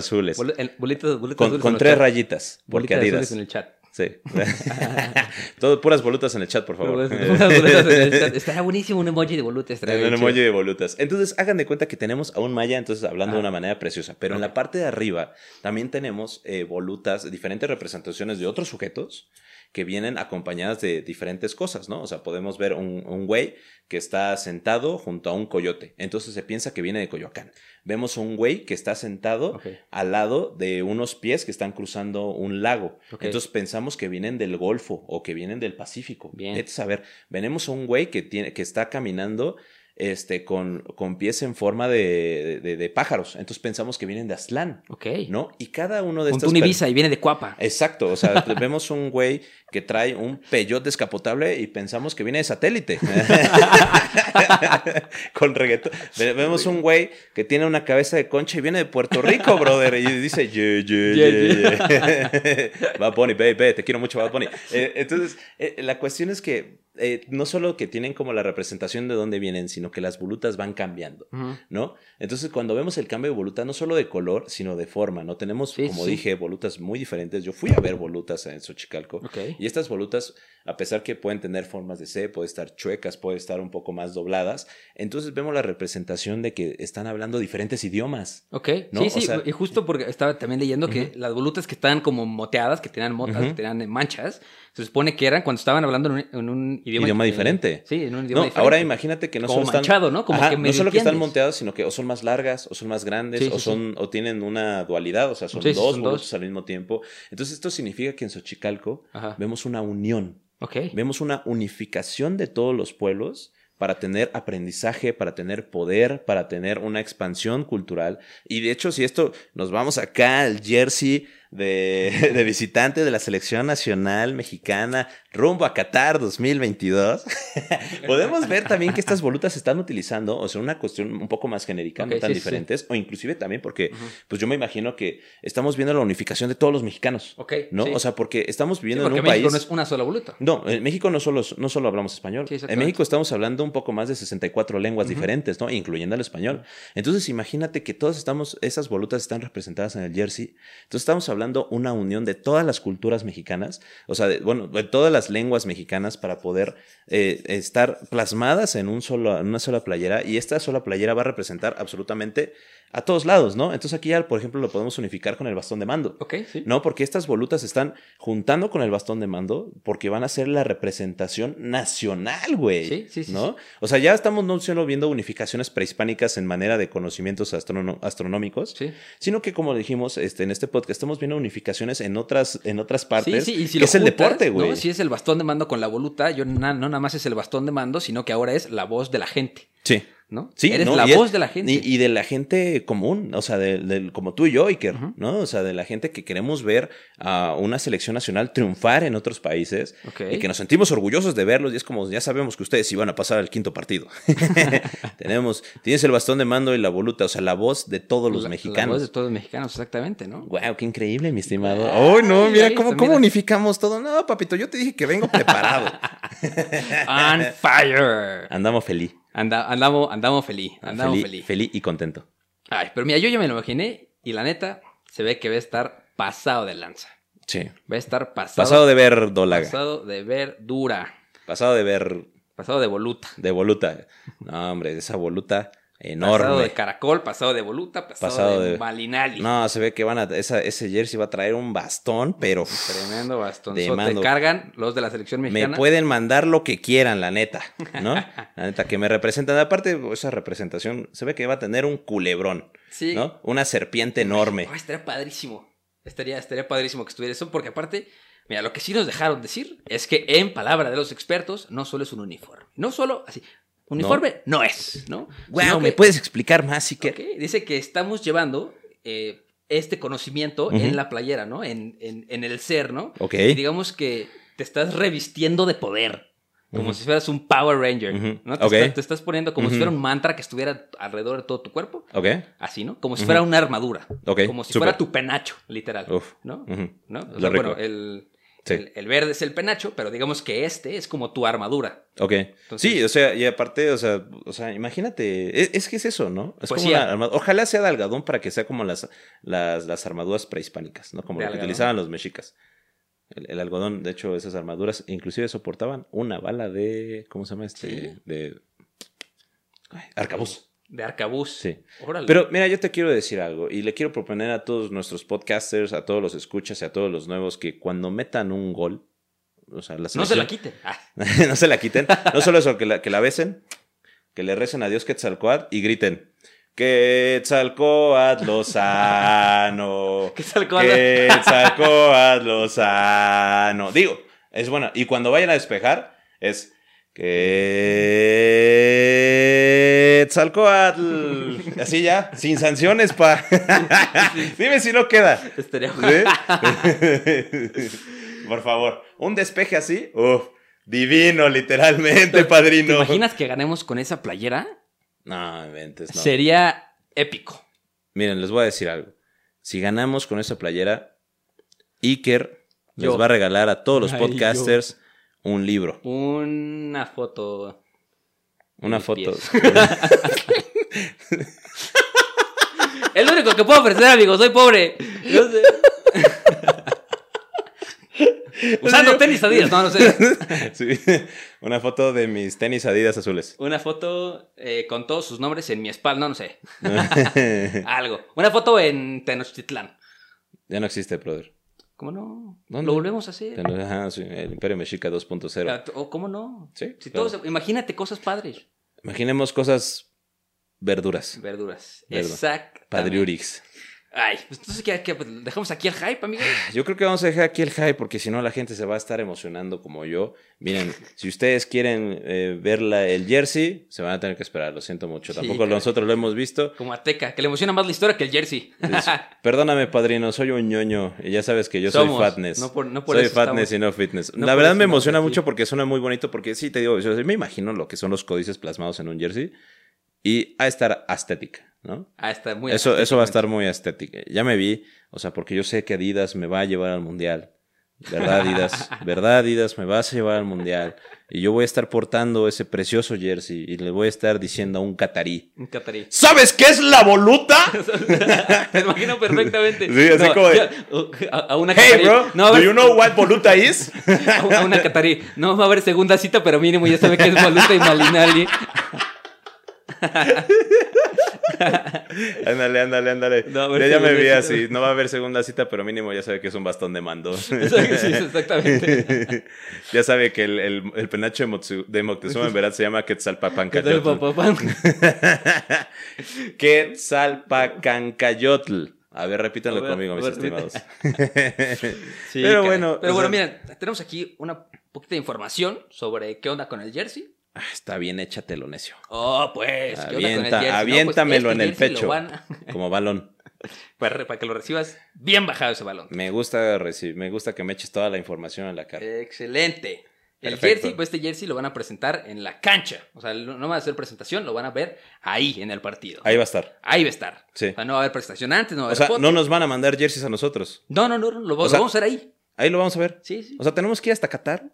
S1: Azules.
S2: Bol- el- bolitas- bolitas
S1: Con,
S2: azules
S1: tres rayitas. Porque
S2: Bolitas azules
S1: Adidas.
S2: en el chat.
S1: Sí. <laughs> <laughs> Todo puras volutas en el chat, por favor. <laughs>
S2: Estaría buenísimo un emoji de volutas.
S1: un
S2: chido.
S1: emoji de volutas. Entonces, hagan de cuenta que tenemos a un maya, entonces hablando de
S2: Ajá.
S1: una manera preciosa. Pero en la parte de arriba también tenemos eh, volutas, diferentes representaciones de otros sujetos que vienen acompañadas de diferentes cosas, ¿no? O sea, podemos ver un, un güey que está sentado junto a un coyote. Entonces se piensa que viene de Coyoacán. Vemos un güey que está sentado al lado de unos pies que están cruzando un lago. Entonces pensamos que vienen del Golfo o que vienen del Pacífico.
S2: Bien.
S1: Entonces, a ver, venimos a un güey que, tiene, que está caminando este, con, con pies en forma de, de- de pájaros. Entonces pensamos que vienen de Aztlán,
S2: Ok.
S1: ¿no? Y cada uno de
S2: Un
S1: estos... Per-
S2: Visa y viene de Cuapa.
S1: Exacto, o sea, <laughs> vemos un güey que trae un peyot descapotable y pensamos que viene de satélite. <laughs> Con reggaetón. Ve- Vemos un güey que tiene una cabeza de concha y viene de Puerto Rico, brother. Y dice, yeah, yeah. <laughs> Bad Bunny, baby, te quiero mucho, Bad Bunny. Eh, entonces, eh, la cuestión es que eh, no solo que tienen como la representación de dónde vienen, sino que las volutas van cambiando. ¿no? Entonces, cuando vemos el cambio de voluta, no solo de color, sino de forma, ¿no? Tenemos,
S2: Sí,
S1: como
S2: sí.
S1: dije, volutas muy diferentes. Yo fui a ver volutas en Xochicalco.
S2: Ok.
S1: Y estas volutas, a pesar que pueden tener formas de C, pueden estar chuecas, pueden estar un poco más dobladas, entonces vemos la representación de que están hablando diferentes idiomas.
S2: Ok,
S1: ¿No?
S2: sí,
S1: O
S2: sí,
S1: sea-
S2: y justo porque estaba también leyendo que las volutas que estaban como moteadas, que tenían motas, que tenían manchas, se supone que eran cuando estaban hablando en un, en un idioma,
S1: Idioma diferente.
S2: Sí, en un
S1: No,
S2: idioma diferente.
S1: ahora imagínate que no
S2: Como
S1: solo están
S2: ¿no? Como
S1: Ajá,
S2: que
S1: no solo que están monteados, sino que o son más largas, o son más grandes,
S2: Sí,
S1: o son, o tienen una dualidad, o sea, son dos
S2: son dos.
S1: al mismo tiempo. Entonces, esto significa que en Xochicalco
S2: Ajá.
S1: vemos una unión.
S2: Ok.
S1: Vemos una unificación de todos los pueblos para tener aprendizaje, para tener poder, para tener una expansión cultural. Y de hecho, si esto nos vamos acá al jersey de, <laughs> de visitante de la selección nacional mexicana rumbo a Qatar 2022, <laughs> podemos ver también que estas volutas se están utilizando, o sea, una cuestión un poco más genérica,
S2: Ok,
S1: no tan
S2: sí, sí, sí.
S1: diferentes, o inclusive también porque, pues yo me imagino que estamos viendo la unificación de todos los mexicanos.
S2: Ok,
S1: ¿No?
S2: sí.
S1: O sea, porque estamos viviendo
S2: porque
S1: en un
S2: México
S1: país.
S2: no es una sola voluta.
S1: No, en México no solo, no solo hablamos español.
S2: Sí,
S1: en. México estamos hablando un poco más de 64 lenguas diferentes, ¿no? Incluyendo el español. Entonces, imagínate que todas estamos, esas volutas están representadas en el jersey. Entonces, estamos hablando una unión de todas las culturas mexicanas, o sea, de- bueno, de todas las lenguas mexicanas para poder eh, estar plasmadas en, un solo, en una sola playera. Y esta sola playera va a representar absolutamente a todos lados, ¿no? Entonces, aquí ya, por ejemplo, lo podemos unificar con el bastón de mando.
S2: Ok, sí.
S1: No, porque estas volutas se están juntando con el bastón de mando porque van a ser la representación nacional, güey.
S2: Sí, sí, sí,
S1: ¿No?
S2: sí.
S1: O sea, ya estamos no solo viendo unificaciones prehispánicas en manera de conocimientos astronómicos,
S2: Sí.
S1: sino que, como dijimos este, en este podcast, estamos viendo unificaciones en otras, en otras partes.
S2: Sí, sí, y si
S1: que
S2: lo
S1: es el deporte,
S2: ¿no?
S1: güey.
S2: Si es el bastón de mando con la voluta, yo na- no nada más es el bastón de mando, sino que ahora es la voz de la gente,
S1: Sí.
S2: ¿No?
S1: Sí,
S2: Eres
S1: ¿no?
S2: la
S1: Y es-
S2: voz de la gente.
S1: Y, y de la gente común, o sea, de, como tú y yo, Iker. ¿no? O sea, de la gente que queremos ver a una selección nacional triunfar en otros países y que nos sentimos orgullosos de verlos y es como, ya sabemos que ustedes iban a pasar al quinto partido. <laughs> <laughs> Tenemos, tienes el bastón de mando y la voluta, o sea, la voz de todos los
S2: La- La
S1: mexicanos.
S2: voz de todos los mexicanos, exactamente, ¿no?
S1: Wow, qué increíble, mi estimado.
S2: Ay,
S1: ¡Ay, no! Mira cómo, cómo
S2: mira.
S1: unificamos todo. No, papito, yo te dije que vengo preparado. <laughs>
S2: On fire.
S1: Andamos feliz.
S2: Anda, andamos, andamos feliz, andamos feliz.
S1: Feliz y contento.
S2: Ay, pero mira, yo ya me lo imaginé y la neta se ve que va a estar pasado de lanza.
S1: Sí.
S2: Va a estar pasado,
S1: Pasado de ver dólaga.
S2: pasado de verdura,
S1: Pasado de ver
S2: pasado de voluta.
S1: de voluta. No, hombre, esa voluta
S2: Pasado
S1: enorme.
S2: de caracol, pasado de voluta, pasado,
S1: Pasado
S2: de,
S1: de-
S2: malinali.
S1: No, se ve que van a. Esa, ese jersey va a traer un bastón, pero.
S2: Tremendo bastonzote.
S1: mando.
S2: Cargan los de la selección
S1: Me
S2: mexicana.
S1: pueden mandar lo que quieran, la neta, ¿no? <laughs> La neta, que me representan. Aparte, esa representación se ve que va a tener un culebrón,
S2: Sí.
S1: ¿no? Una serpiente enorme.
S2: Estaría padrísimo. Estaría, estaría padrísimo que estuviera eso, porque aparte, mira, lo que sí nos dejaron decir es que en palabra de los expertos, no solo es un uniforme. No solo así. Uniforme no, es, ¿no?
S1: Wow,
S2: Sino
S1: ¿me
S2: que-
S1: puedes explicar más, si que
S2: Ok, Dice que estamos llevando eh, este conocimiento en la playera, ¿no? En, en- en el ser, ¿no?
S1: Ok.
S2: Y digamos que te estás revistiendo de poder. Como si fueras un Power Ranger. ¿no? Te,
S1: Ok.
S2: estás, te estás poniendo como si fuera un mantra que estuviera alrededor de todo tu cuerpo.
S1: Ok.
S2: Así, ¿no? Como si fuera una armadura.
S1: Ok,
S2: Como si fuera tu penacho, literal.
S1: Uf.
S2: ¿No? ¿No? O
S1: Lo
S2: sea, bueno, el,
S1: Sí.
S2: el, el verde es el penacho, pero digamos que este es como tu armadura.
S1: Ok.
S2: Entonces-
S1: sí, o sea, y aparte, o sea, o sea imagínate, es, es que es eso, ¿no? Es como
S2: Poesía.
S1: una armadura. Ojalá sea de algodón para que sea como las, las, las armaduras prehispánicas, ¿no? Como lo que
S2: algodón.
S1: utilizaban los mexicas. El, el algodón, de hecho, esas armaduras inclusive soportaban una bala de, ¿cómo se llama este?
S2: Sí.
S1: De ay, arcabuz.
S2: De arcabuz.
S1: Sí.
S2: Órale.
S1: Pero mira, yo te quiero decir algo y le quiero proponer a todos nuestros podcasters, a todos los escuchas y a todos los nuevos que cuando metan un gol, o sea, la
S2: no se la quiten. Ah, <laughs>
S1: no se la quiten. No solo eso, que la, que la besen, que le recen a Dios Quetzalcoatl y griten. Quetzalcoatl Lozano. <laughs>
S2: Quetzalcóatl.
S1: Quetzalcoatl Lozano. Digo, es bueno. Y cuando vayan a despejar, es Quetzalcoatl. <laughs> Así ya, sin sanciones, pa. <laughs> Dime si no queda.
S2: estaría
S1: ¿Sí? <laughs> Por favor, un despeje así, uf, divino, literalmente,
S2: ¿Te
S1: padrino.
S2: imaginas que ganemos con esa playera?
S1: No, inventes, no.
S2: Sería épico.
S1: Miren, les voy a decir algo. Si ganamos con esa playera, Iker
S2: Yo.
S1: les va a regalar a todos los
S2: Ay,
S1: podcasters un libro,
S2: Una foto.
S1: una foto.
S2: Es lo <laughs> único que puedo ofrecer, amigo. Soy pobre. Sé. <laughs> Usando tenis Adidas, no, no sé. <laughs>
S1: Sí, una foto de mis tenis Adidas azules.
S2: Una foto eh, con todos sus nombres en mi espalda, no, no sé. Algo. Una foto en Tenochtitlán.
S1: ya no existe, brother.
S2: ¿Cómo no?
S1: ¿Dónde?
S2: Lo volvemos a hacer.
S1: Ajá, sí, el Imperio Mexica 2.0.
S2: Ah, ¿O cómo no?
S1: Sí,
S2: Si
S1: claro.
S2: todos- imagínate cosas padres.
S1: Imaginemos cosas verduras.
S2: Verduras.
S1: Verdura.
S2: Exacto.
S1: Padriurix.
S2: Ay, pues entonces, ¿qué, qué? Pues, dejamos aquí el hype, amigo. <sighs>
S1: Yo creo que vamos a dejar aquí el hype porque si no la gente se va a estar emocionando como yo. Miren, si ustedes quieren eh, ver la- el jersey, se van a tener que esperar, lo siento mucho.
S2: Sí,
S1: Tampoco
S2: caray.
S1: nosotros lo hemos visto.
S2: Como Ateca, que le emociona más la historia que el jersey.
S1: Es- <laughs> perdóname, padrino, soy un ñoño y ya sabes que yo
S2: Somos,
S1: soy fatness.
S2: no por- no por
S1: soy
S2: eso
S1: fatness
S2: estamos-
S1: y no fitness.
S2: no
S1: la verdad me emociona mucho porque suena muy bonito porque sí, te digo, yo me imagino lo que son los códices plasmados en un jersey y a estar estética, ¿no?
S2: Ah, está muy
S1: Eso, eso va a estar muy estético. Ya me vi, o sea, porque yo sé que Adidas me va a llevar al mundial. ¿Verdad, Adidas? <laughs> ¿Verdad, Adidas? Me vas a llevar al mundial. Y yo voy a estar portando ese precioso jersey y le voy a estar diciendo a un catarí.
S2: Un catarí.
S1: ¿Sabes qué es la voluta? <laughs>
S2: Me imagino perfectamente.
S1: Sí, así
S2: No,
S1: como de-
S2: yo- a, a una
S1: Hey,
S2: catarí.
S1: bro,
S2: No,
S1: do you know what voluta is?
S2: a, <laughs> a una catarí. No va a haber segunda cita, pero mínimo ya sabe que es Voluta y Malinali. <laughs>
S1: ándale, ándale, ándale.
S2: No,
S1: ya, ya me vi así. No va a haber segunda cita, pero mínimo ya sabe que es un bastón de mando. <laughs>
S2: Sí, exactamente. <laughs>
S1: ya sabe que el, el, el penacho de, Motsu- de Moctezuma en verdad se llama
S2: ¿Qué tal,
S1: Quetzalpapancayotl.
S2: papá?
S1: Quetzalpacancayotl. A ver, repítanlo
S2: A ver,
S1: conmigo, mis
S2: ver,
S1: estimados.
S2: Sí,
S1: Pero bueno,
S2: Pero
S1: o
S2: bueno,
S1: sea-
S2: mira, tenemos aquí una poquita de información sobre qué onda con el jersey.
S1: Ah, Está bien, échatelo, necio.
S2: Oh, pues, ¿qué onda con el
S1: Avienta-
S2: jersey? No, pues,
S1: aviéntamelo
S2: este
S1: en el pecho.
S2: van <laughs>
S1: Como balón.
S2: para, para que lo recibas bien bajado ese balón.
S1: Me gusta recibir, me gusta que me eches toda la información en la cara.
S2: Excelente. El
S1: Perfecto.
S2: jersey, pues este jersey lo van a presentar en la cancha. O sea, no van a hacer presentación, lo van a ver ahí en el partido.
S1: Ahí va a estar.
S2: Ahí va a estar.
S1: Sí.
S2: O sea, no va a haber presentación antes, no va a
S1: O sea,
S2: foto.
S1: no nos van a mandar jerseys a nosotros.
S2: no, no, no, lo,
S1: sea-
S2: vamos a hacer ahí.
S1: Ahí lo vamos a ver.
S2: Sí, sí.
S1: O sea, tenemos que ir hasta Qatar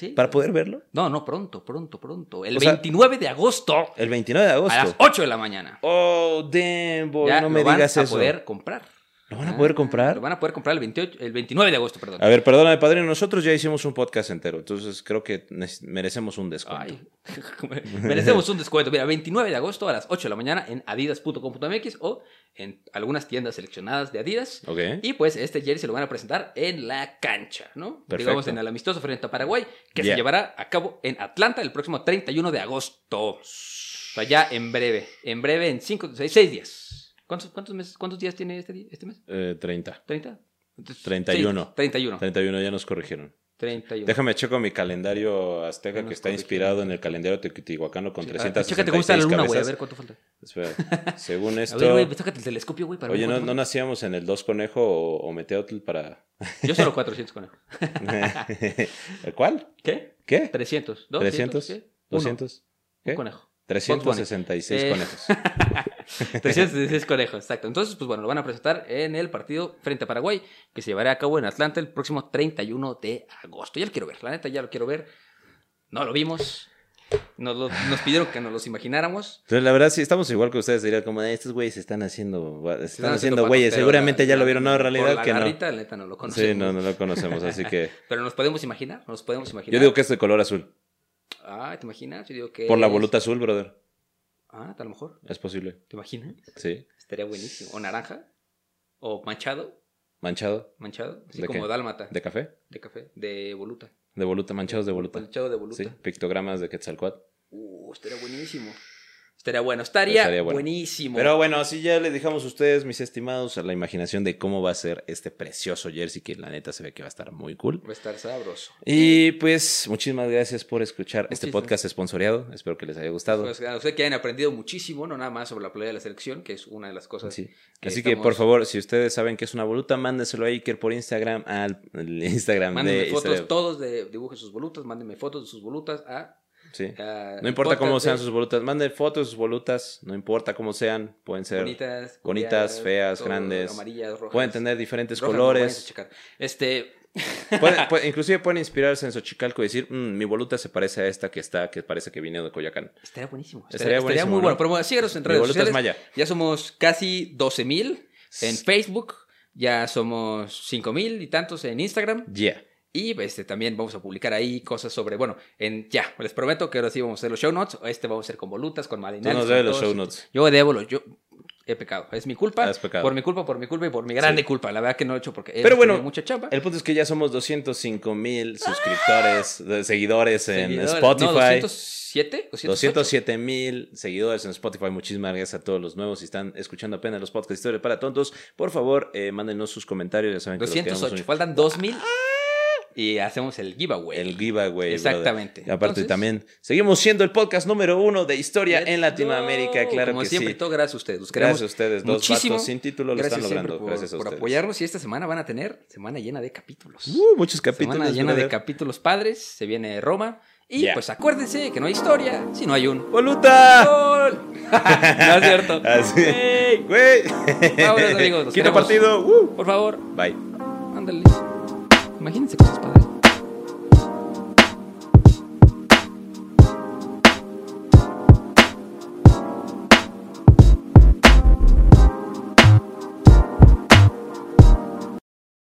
S2: sí.
S1: para poder verlo.
S2: No, no, pronto, pronto, pronto. El
S1: O sea-
S2: 29 de agosto
S1: El 29 de
S2: a las
S1: agosto.
S2: 8 de la mañana.
S1: Oh, damn, boy,
S2: ya
S1: no me
S2: lo van
S1: digas
S2: a
S1: eso.
S2: poder comprar.
S1: ¿Lo van a poder comprar?
S2: Lo van a poder comprar el, 28, el 29 de agosto, perdón.
S1: A ver, perdóname, padrino, nosotros ya hicimos un podcast entero, entonces creo que merecemos un descuento.
S2: Ay, <laughs> merecemos un descuento. Mira, 29 de agosto a las 8 de la mañana en adidas.com.mx o en algunas tiendas seleccionadas de Adidas.
S1: Ok.
S2: Y pues este jersey se lo van a presentar en la cancha, ¿no?
S1: Perfecto.
S2: Digamos en el amistoso frente a Paraguay, que se llevará a cabo en Atlanta el próximo 31 de agosto. O sea, ya en breve. En breve, en 5, 6, días. ¿Cuántos, cuántos, meses, ¿Cuántos días tiene este, este mes?
S1: Eh, 30.
S2: ¿30? Entonces,
S1: 31.
S2: sí, 31.
S1: 31 ya nos corrigieron.
S2: 31.
S1: Déjame checo mi calendario azteca que está inspirado en el calendario teotihuacano con
S2: Sí, ah,
S1: 366
S2: Chécate cómo está la luna, güey. A ver cuánto falta.
S1: Espera, <laughs> según
S2: A
S1: esto...
S2: ver, güey, tócate el telescopio, güey. Para
S1: Oye, ¿no, ¿no nacíamos en el 2 conejo o, o meteotl para... <laughs>
S2: Yo solo 400 conejos. <laughs>
S1: ¿Cuál?
S2: ¿Qué?
S1: ¿Qué?
S2: 300. ¿Dos?
S1: 300,
S2: ¿Qué? Uno.
S1: 200, ¿qué?
S2: Un conejo.
S1: 366
S2: Eh,
S1: conejos. <laughs>
S2: 316 conejos, exacto. Entonces, pues bueno, lo van a presentar en el partido frente a Paraguay, que se llevará a cabo en Atlanta el próximo 31 de agosto. Ya lo quiero ver, la neta, ya lo quiero ver. No lo vimos. Nos, lo- nos pidieron que nos los imagináramos.
S1: Entonces, la verdad, sí, estamos igual que ustedes. Dirían como, "Eh, estos güeyes se están haciendo, se están,
S2: Están
S1: haciendo güeyes.
S2: pero
S1: Seguramente
S2: la-
S1: ya lo vieron. No, en realidad
S2: la
S1: que no.
S2: garrita, la neta, no lo conocemos.
S1: Sí, no, no lo conocemos, así que... <laughs>
S2: Pero nos podemos imaginar, nos podemos imaginar.
S1: Yo digo que es de color azul.
S2: Ah, ¿te imaginas? Yo digo que
S1: Por la voluta azul, brother.
S2: Ah, a lo mejor.
S1: Es posible.
S2: ¿Te imaginas?
S1: Sí.
S2: Estaría buenísimo. O naranja. O manchado.
S1: Manchado.
S2: Manchado. Así
S1: ¿De
S2: como
S1: qué?
S2: dálmata.
S1: ¿De café?
S2: De café. De voluta.
S1: De voluta, manchados de voluta.
S2: Manchado de voluta.
S1: Sí, pictogramas de Quetzalcoatl.
S2: Uh, estaría buenísimo. Estaría bueno. Estaría,
S1: Estaría bueno.
S2: buenísimo.
S1: Pero bueno, así ya les dejamos a ustedes, mis estimados, a la imaginación de cómo va a ser este precioso jersey que la neta se ve que va a estar muy cool.
S2: Va a estar sabroso.
S1: Y pues muchísimas gracias por escuchar este podcast esponsoreado. Espero que les haya gustado.
S2: Pues, a usted que hayan aprendido muchísimo, no nada más sobre la playa de la selección, que es una de las cosas.
S1: Sí.
S2: que
S1: Así que por favor, si ustedes saben que es una voluta, mándenselo a Iker por Instagram, al Instagram
S2: Mándenme
S1: de
S2: fotos todos de dibujen sus volutas, mándenme fotos de sus volutas a.
S1: Sí.
S2: a
S1: No importa cómo sean sus volutas, manden fotos de sus volutas, no importa cómo sean, pueden ser
S2: Bonitas,
S1: feas,
S2: todo,
S1: grandes.
S2: amarillas, rojas.
S1: pueden tener diferentes
S2: Rojas
S1: colores.
S2: Este. <laughs>
S1: Pueden- pueden- inclusive pueden inspirarse en Xochicalco y decir, "Mm, mi voluta se parece a esta que está, que parece que viene de Coyacán.
S2: Estaría buenísimo.
S1: Estaría
S2: Estaría,
S1: buenísimo,
S2: muy
S1: ¿no?
S2: bueno. Pero bueno, síganos en redes sociales.
S1: maya.
S2: Ya somos casi 12 mil en Facebook. Ya somos 5 mil y tantos en Instagram.
S1: Yeah.
S2: Y este, también vamos a publicar ahí cosas sobre, bueno, en ya, les prometo que ahora sí vamos a hacer los show notes. Este vamos a hacer con volutas, con
S1: Tú
S2: malinales.
S1: nos debes los show notes.
S2: Yo debo los, yo he pecado. Es mi culpa.
S1: Has pecado.
S2: Por mi culpa, por mi culpa y por mi grande
S1: Sí.
S2: culpa. La verdad que no lo he hecho porque
S1: Pero bueno,
S2: mucha chamba.
S1: El punto es que ya somos 205 mil suscriptores, de- seguidores en
S2: Seguidores.
S1: Spotify.
S2: No, 207, 208.
S1: 207 mil seguidores en Spotify. Muchísimas gracias a todos los nuevos. Si están escuchando apenas los podcasts Historia para Tontos, por favor, eh, mándenos sus comentarios. Ya saben que los
S2: 208.
S1: queremos
S2: Faltan 2000 y hacemos el giveaway.
S1: El giveaway.
S2: Exactamente.
S1: brother. Y aparte
S2: Entonces-
S1: también, seguimos siendo el podcast número uno de historia en Latinoamérica. Claro
S2: Como
S1: que
S2: siempre,
S1: sí.
S2: todo gracias a ustedes. Los
S1: Gracias a ustedes, dos
S2: muchísimo.
S1: vatos sin título lo están logrando.
S2: Por,
S1: Gracias a
S2: por
S1: ustedes.
S2: apoyarnos y esta semana van a tener semana llena de capítulos.
S1: Uh, muchos capítulos.
S2: semana llena de
S1: brother.
S2: capítulos padres. Se viene Roma. Y
S1: Ya.
S2: pues acuérdense que no hay historia si no hay un
S1: ¡Voluta!
S2: gol. <laughs> no es cierto. <laughs>
S1: Así.
S2: Ey,
S1: Güey.
S2: Vámonos, amigos,
S1: Quinto partido. Uh.
S2: por favor,
S1: Bye.
S2: ándale. Imagínense cosas padres.